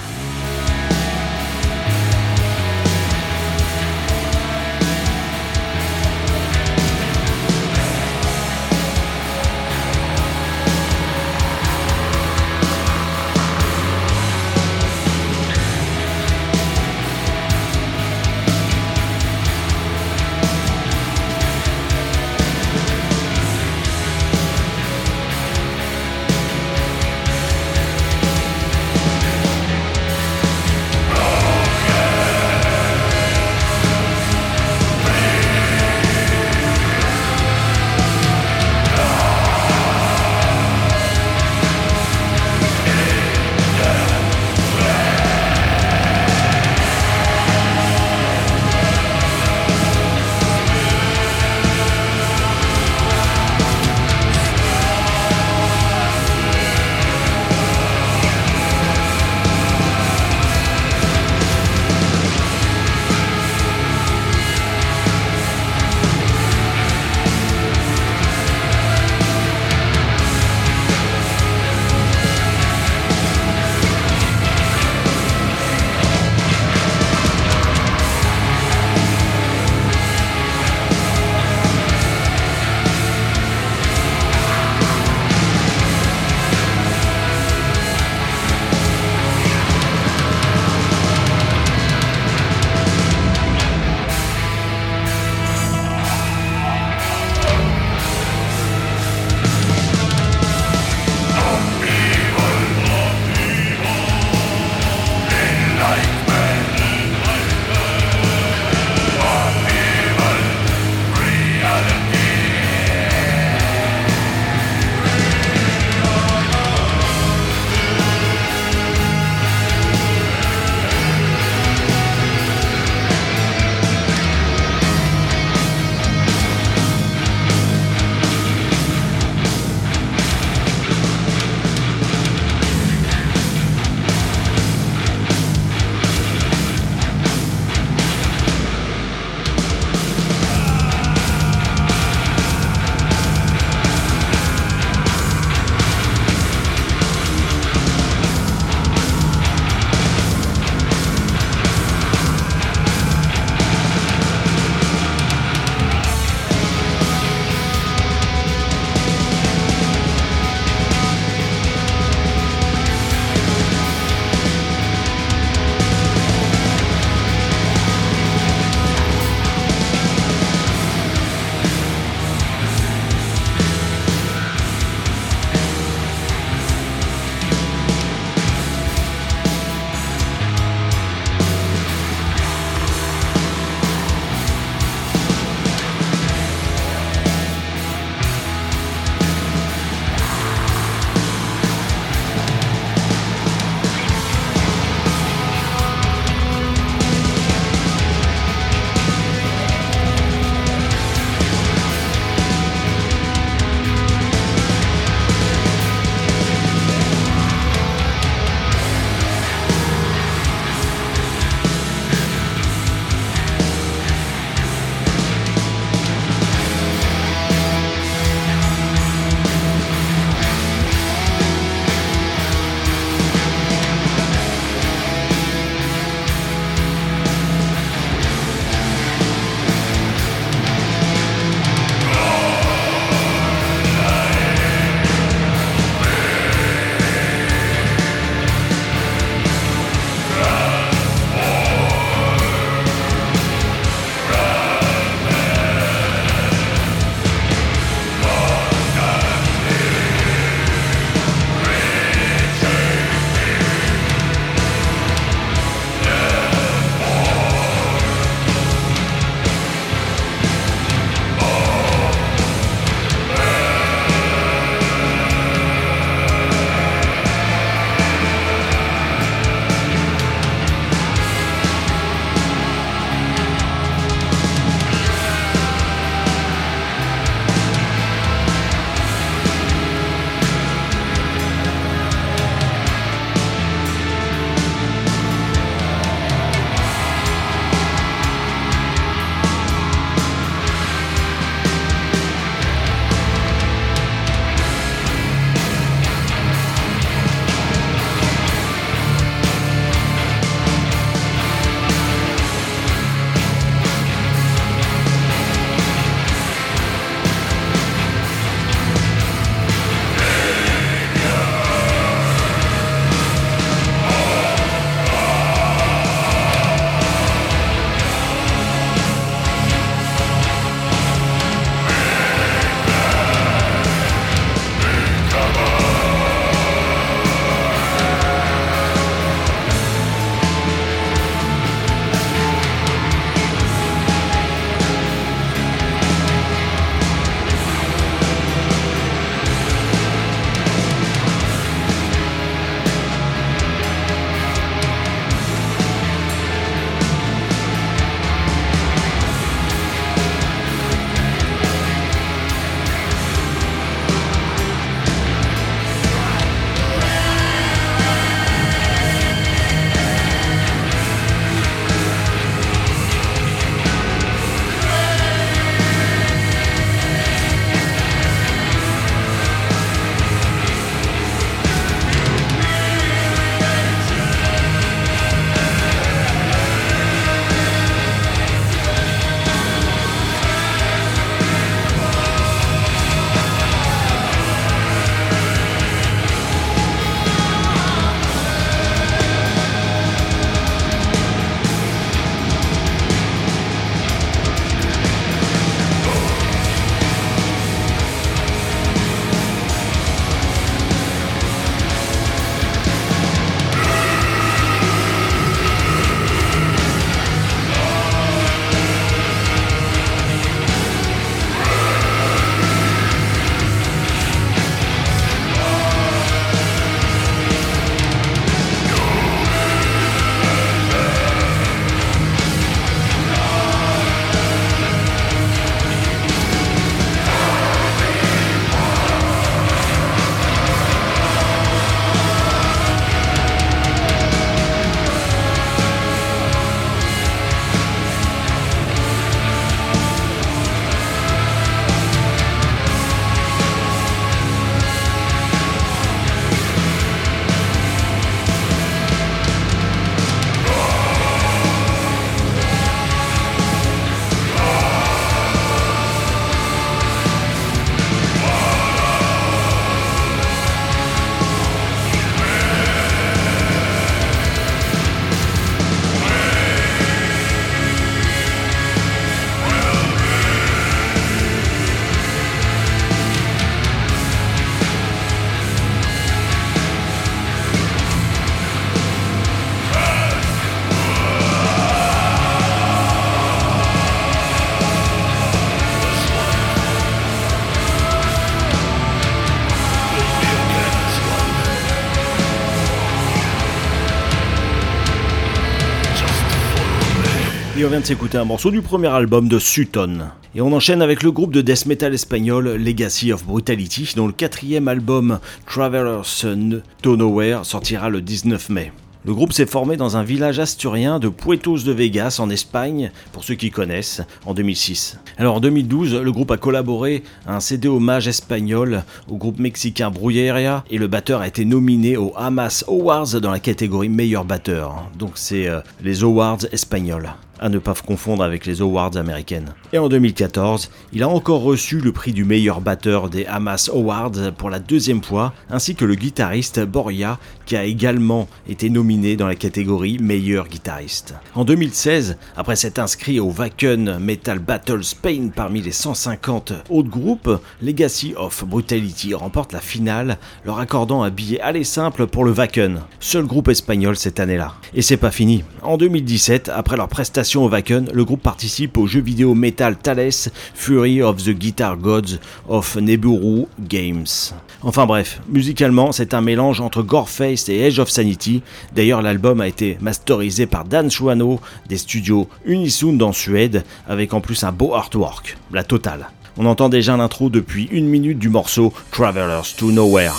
On vient de s'écouter un morceau du premier album de Sutton. Et on enchaîne avec le groupe de death metal espagnol Legacy of Brutality, dont le quatrième album Travelers to Nowhere sortira le 19 mai. Le groupe s'est formé dans un village asturien de Puertos de Vegas en Espagne, pour ceux qui connaissent, en 2006. Alors en 2012, le groupe a collaboré à un CD hommage espagnol au groupe mexicain Brujeria et le batteur a été nominé aux Hamas Awards dans la catégorie meilleur batteur. Donc c'est euh, les awards espagnols à ne pas confondre avec les awards américaines. Et en 2014, il a encore reçu le prix du meilleur batteur des Hamas Awards pour la deuxième fois, ainsi que le guitariste Boria, qui a également été nominé dans la catégorie meilleur guitariste. En 2016, après s'être inscrit au Wacken Metal Battle Spain parmi les 150 autres groupes, Legacy of Brutality remporte la finale, leur accordant un billet aller simple pour le Wacken, seul groupe espagnol cette année-là. Et c'est pas fini. En 2017, après leur prestation au Wacken, le groupe participe au jeu vidéo Metal Thales Fury of the Guitar Gods of Neburu Games. Enfin bref, musicalement, c'est un mélange entre Goreface et Edge of Sanity. D'ailleurs, l'album a été masterisé par Dan Schwano des studios Unisound en Suède, avec en plus un beau artwork, la totale. On entend déjà l'intro depuis une minute du morceau Travelers to Nowhere.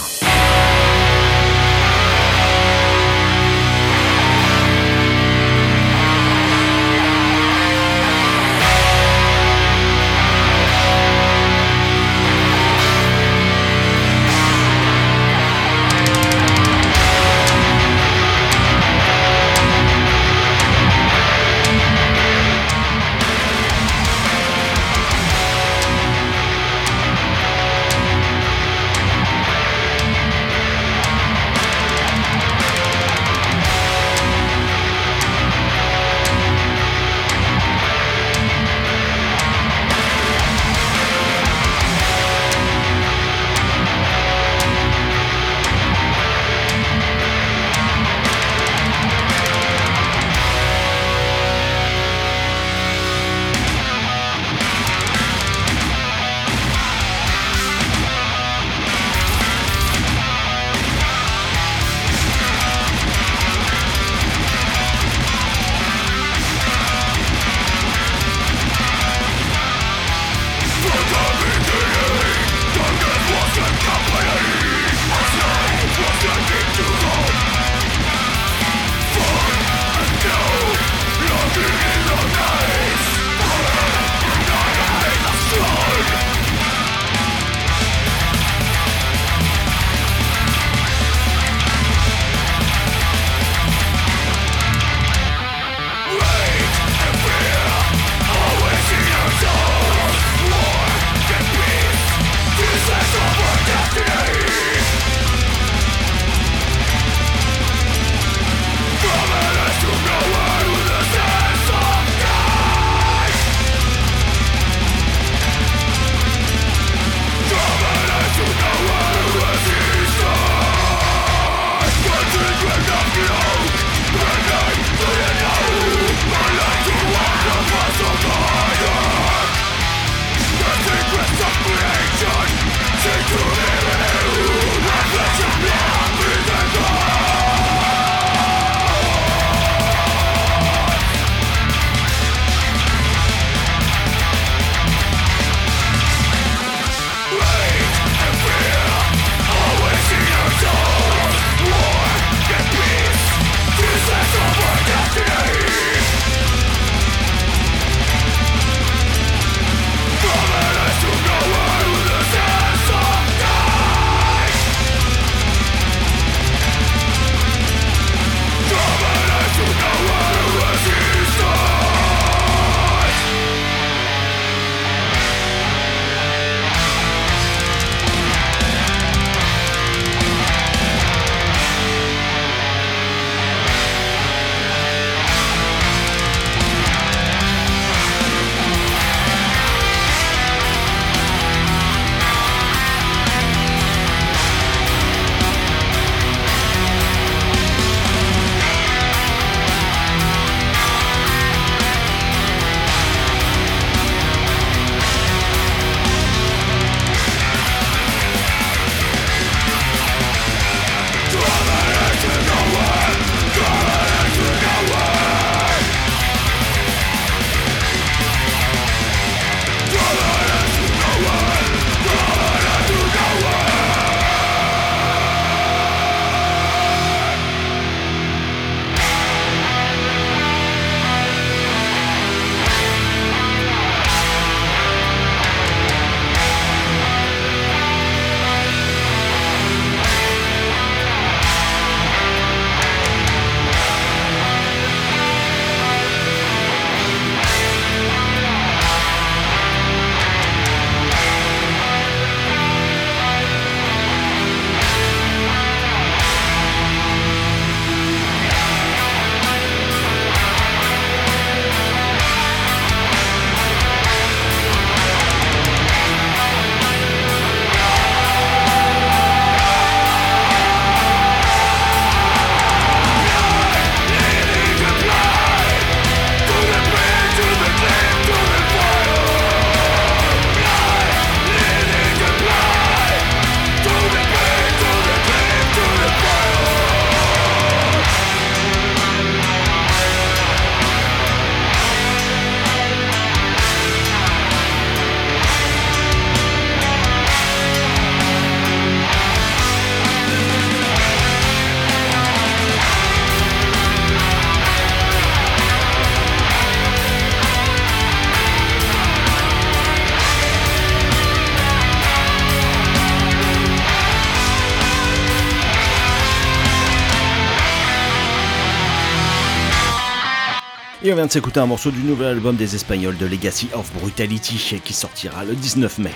On vient de s'écouter un morceau du nouvel album des Espagnols de Legacy of Brutality qui sortira le 19 mai.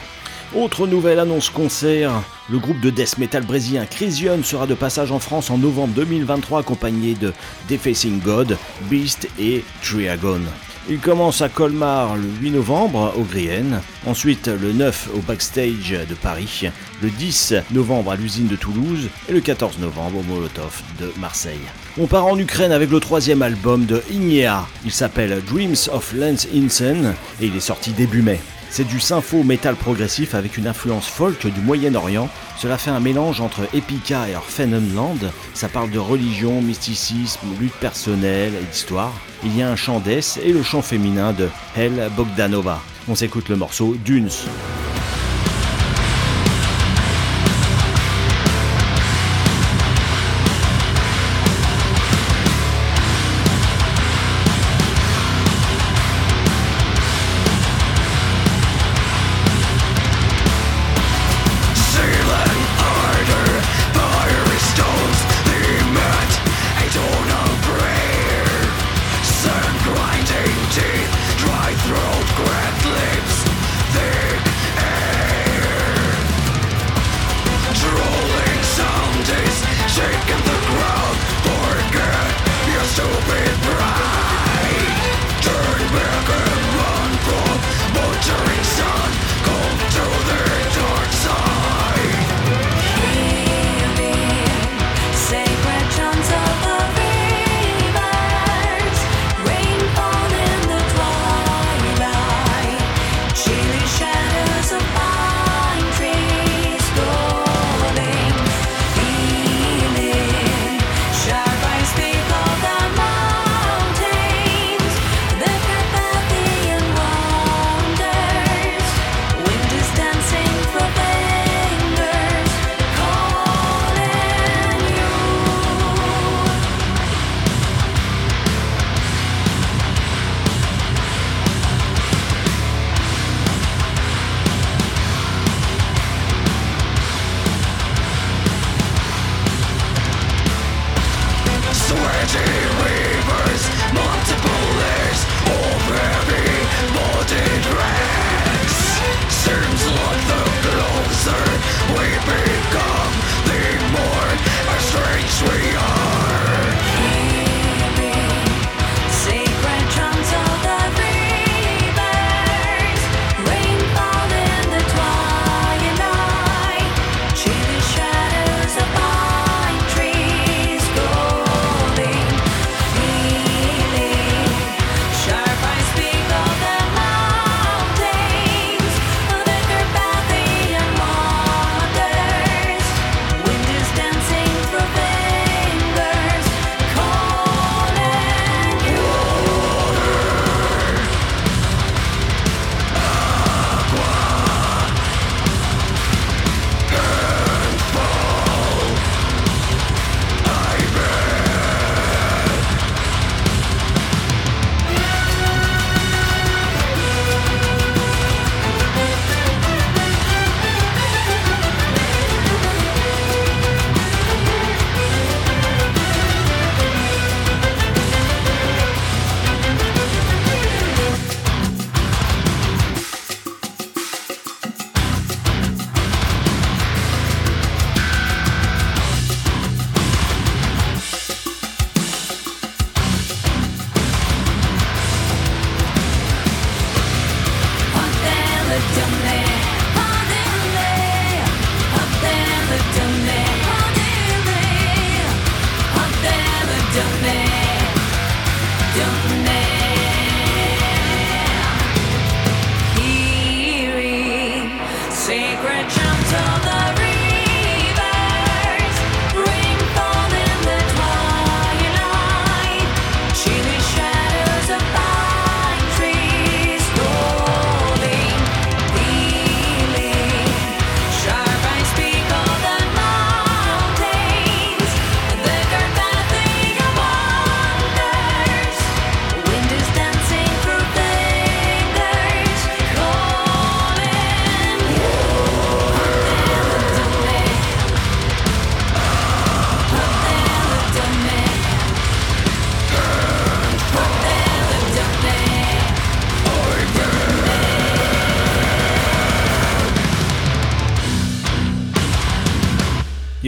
Autre nouvelle annonce concert, le groupe de death metal brésilien Crisium sera de passage en France en novembre 2023 accompagné de Defacing God, Beast et Triagon. Il commence à Colmar le 8 novembre au Grienne, ensuite le 9 au Backstage de Paris, le 10 novembre à l'usine de Toulouse et le 14 novembre au Molotov de Marseille. On part en Ukraine avec le troisième album de Ignea. Il s'appelle Dreams of Lance Insen et il est sorti début mai. C'est du sympho métal progressif avec une influence folk du Moyen-Orient. Cela fait un mélange entre Epica et Orphanenland. Ça parle de religion, mysticisme, lutte personnelle et d'histoire. Il y a un chant d'Es et le chant féminin de Hel Bogdanova. On s'écoute le morceau Dunes.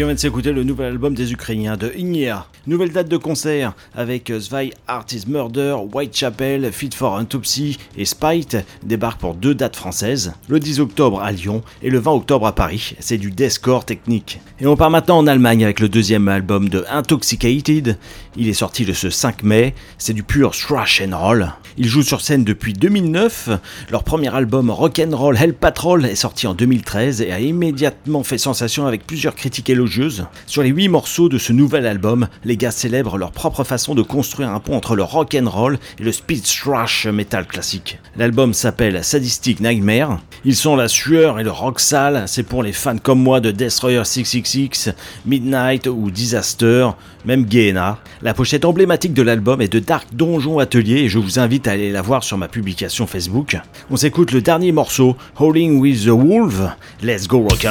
Vient de s'écouter le nouvel album des Ukrainiens de Ignia. Nouvelle date de concert avec Zwei Artist Murder, Whitechapel, Fit for Autopsy et Spite débarquent pour deux dates françaises, le 10 octobre à Lyon et le 20 octobre à Paris. C'est du deathcore technique. Et on part maintenant en Allemagne avec le deuxième album de Intoxicated. Il est sorti le ce 5 mai. C'est du pur thrash and roll. Ils jouent sur scène depuis 2009. Leur premier album Rock'n'Roll Hell Patrol est sorti en 2013 et a immédiatement fait sensation avec plusieurs critiques élogieuses. Sur les 8 morceaux de ce nouvel album, les gars célèbrent leur propre façon de construire un pont entre le rock'n'roll et le speed thrash metal classique. L'album s'appelle Sadistic Nightmare. Ils sont la sueur et le rock sale, c'est pour les fans comme moi de Destroyer 666, Midnight ou Disaster, même Gehenna. La pochette emblématique de l'album est de Dark Donjon Atelier et je vous invite à aller la voir sur ma publication Facebook. On s'écoute le dernier morceau, Howling with the Wolf. Let's go rock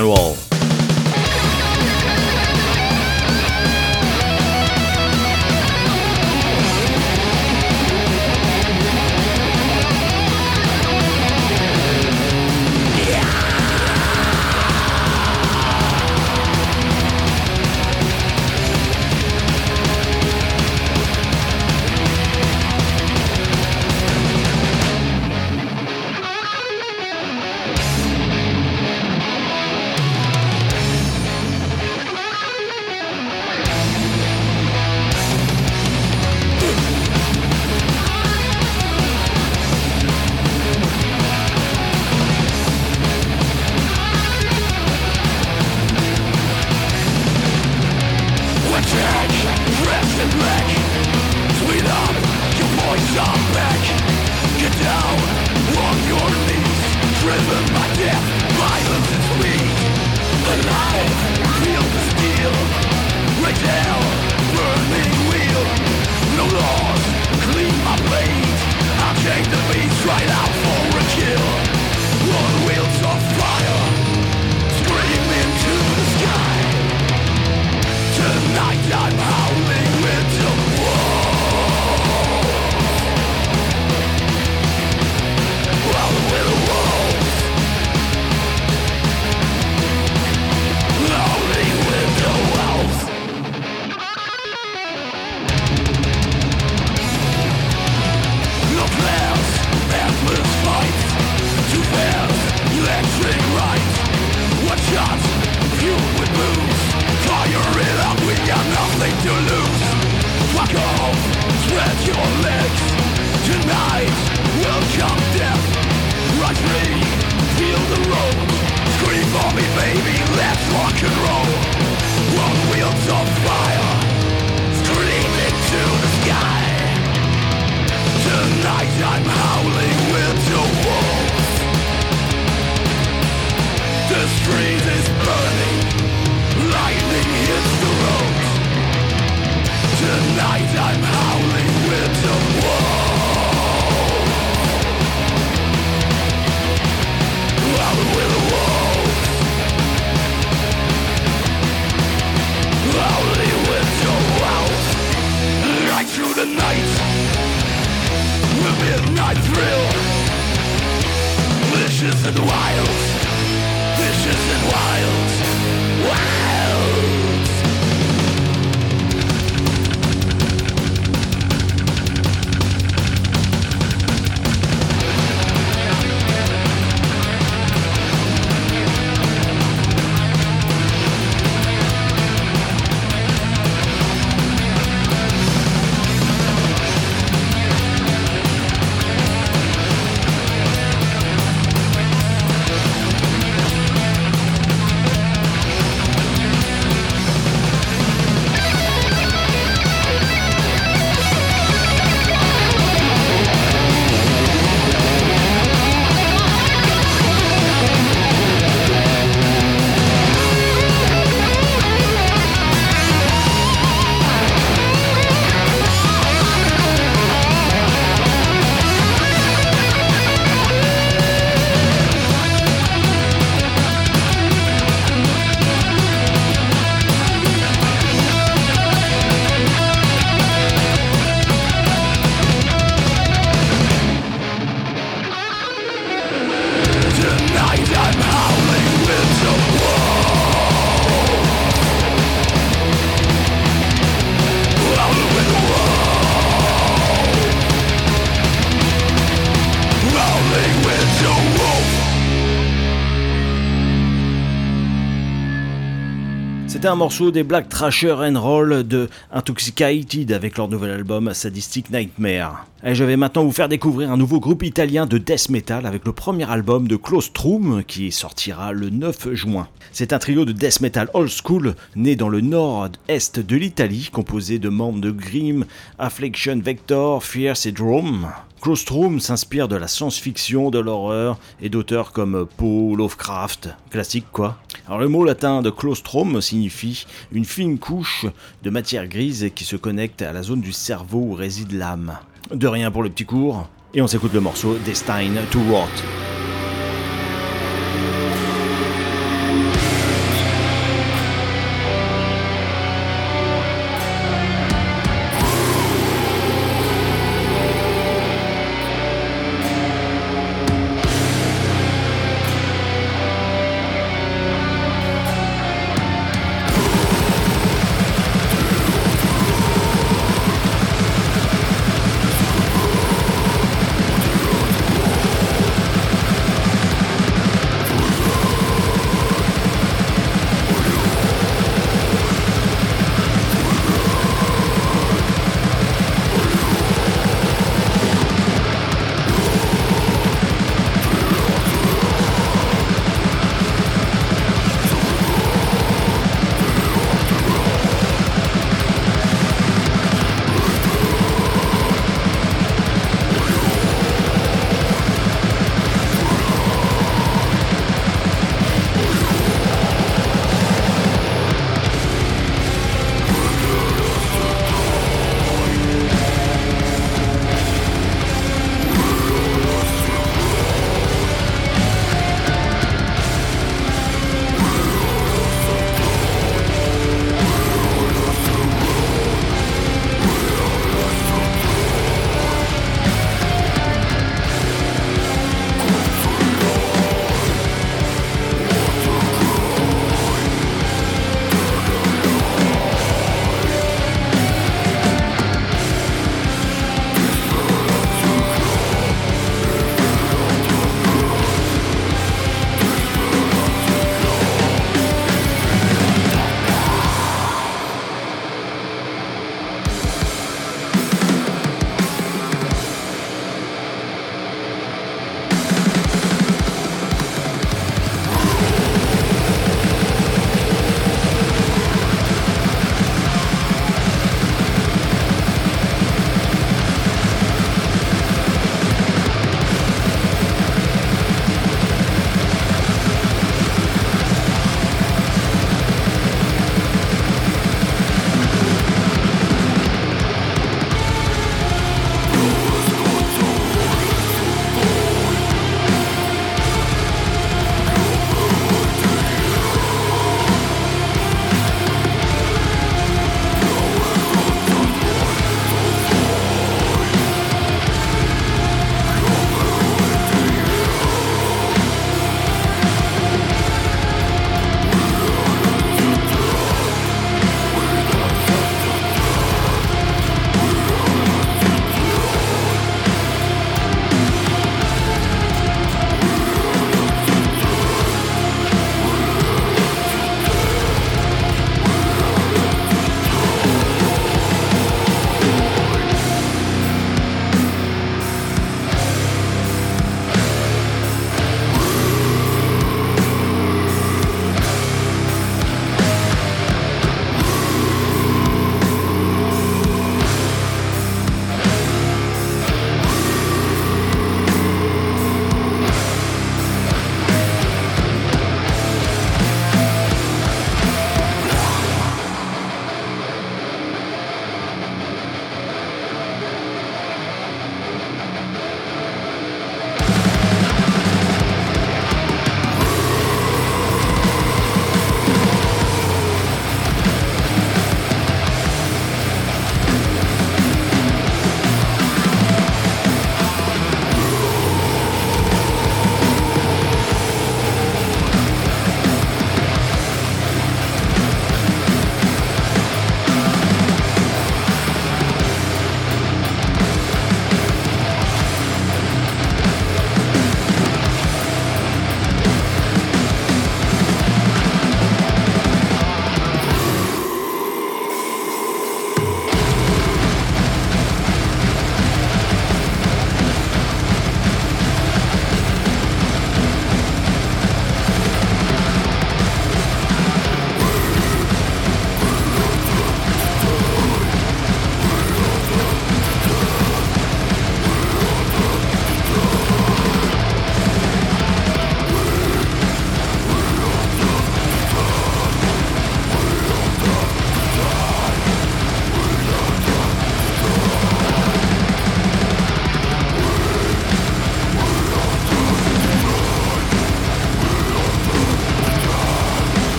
C'était un morceau des Black Trasher and Roll de Intoxicated avec leur nouvel album Sadistic Nightmare. Et je vais maintenant vous faire découvrir un nouveau groupe italien de death metal avec le premier album de Claustrum qui sortira le 9 juin. C'est un trio de death metal old school né dans le nord-est de l'Italie composé de membres de Grim, Affliction Vector, Fierce et Drome. Claustrum s'inspire de la science-fiction, de l'horreur et d'auteurs comme Poe, Lovecraft, classique quoi. Alors le mot latin de claustrum signifie une fine couche de matière grise qui se connecte à la zone du cerveau où réside l'âme. De rien pour le petit cours, et on s'écoute le morceau Destined to Rot.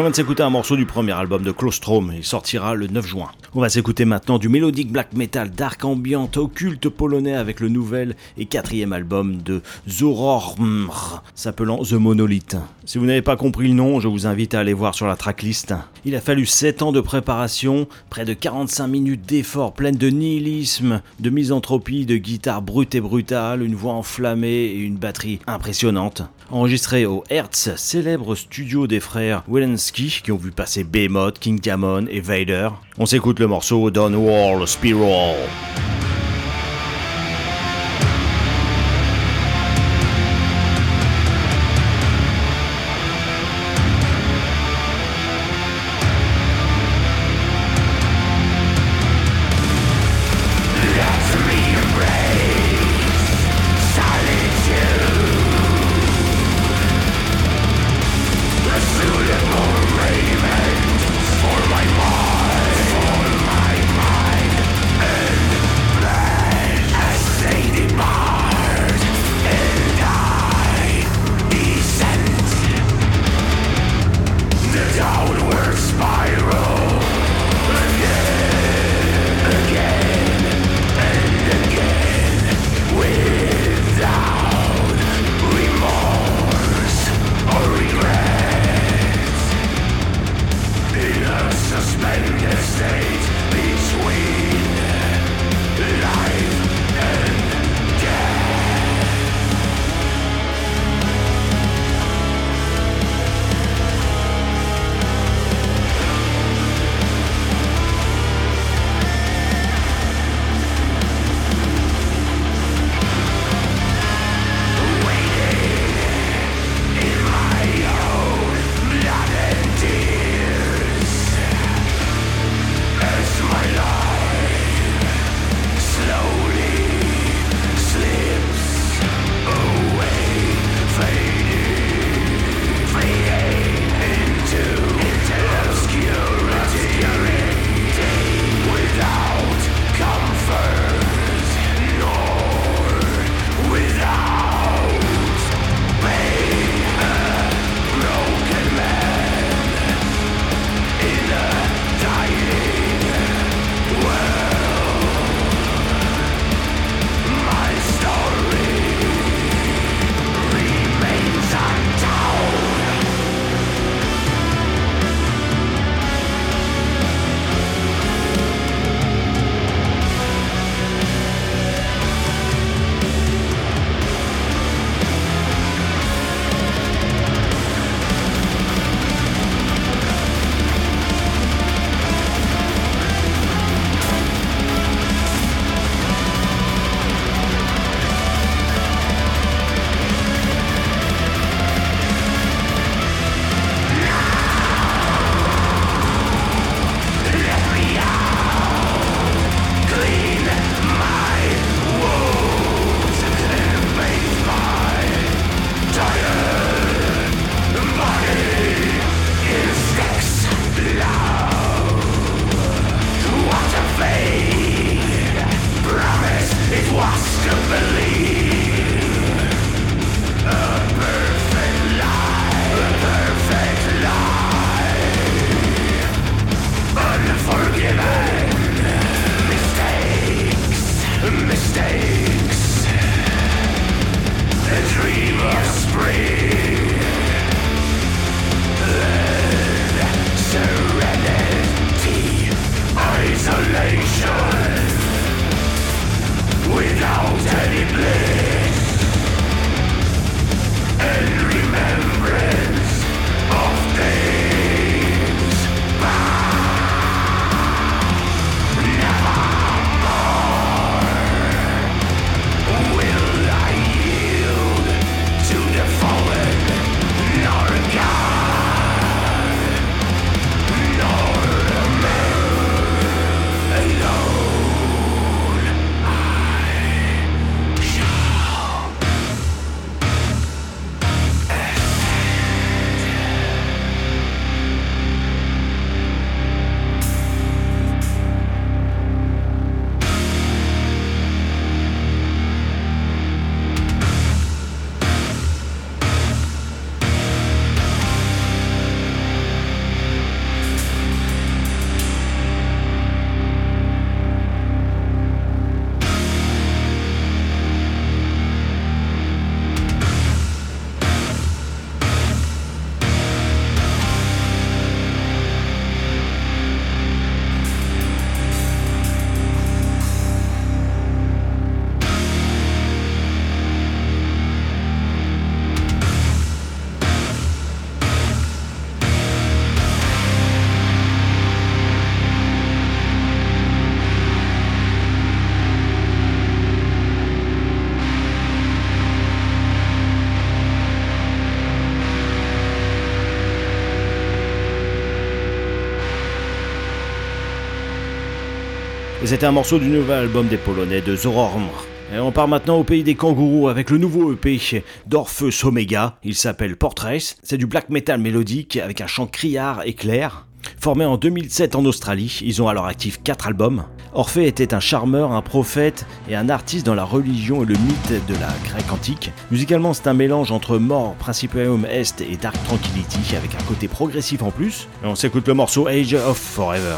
On de s'écouter un morceau du premier album de Claustrom, il sortira le 9 juin. On va s'écouter maintenant du mélodique black metal dark ambient occulte polonais avec le nouvel et quatrième album de Zorormr, s'appelant The Monolith. Si vous n'avez pas compris le nom, je vous invite à aller voir sur la tracklist. Il a fallu 7 ans de préparation, près de 45 minutes d'efforts pleines de nihilisme, de misanthropie, de guitare brute et brutale, une voix enflammée et une batterie impressionnante. Enregistré au Hertz, célèbre studio des frères Welensky qui ont vu passer Behemoth, King Diamond et Vader. On s'écoute le morceau Wall Spiral. C'était un morceau du nouvel album des Polonais de Zororm. Et on part maintenant au pays des kangourous avec le nouveau EP d'Orpheus Omega. Il s'appelle Portraits. C'est du black metal mélodique avec un chant criard et clair. Formé en 2007 en Australie, ils ont alors actif 4 albums. Orphée était un charmeur, un prophète et un artiste dans la religion et le mythe de la Grèce antique. Musicalement, c'est un mélange entre Mort, Principalium Est et Dark Tranquility avec un côté progressif en plus. Et on s'écoute le morceau Age of Forever.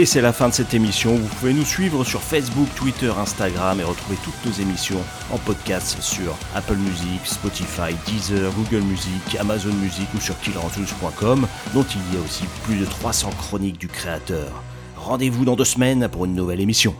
Et c'est la fin de cette émission. Vous pouvez nous suivre sur Facebook, Twitter, Instagram et retrouver toutes nos émissions en podcast sur Apple Music, Spotify, Deezer, Google Music, Amazon Music ou sur killerantunes.com, dont il y a aussi plus de 300 chroniques du créateur. Rendez-vous dans deux semaines pour une nouvelle émission.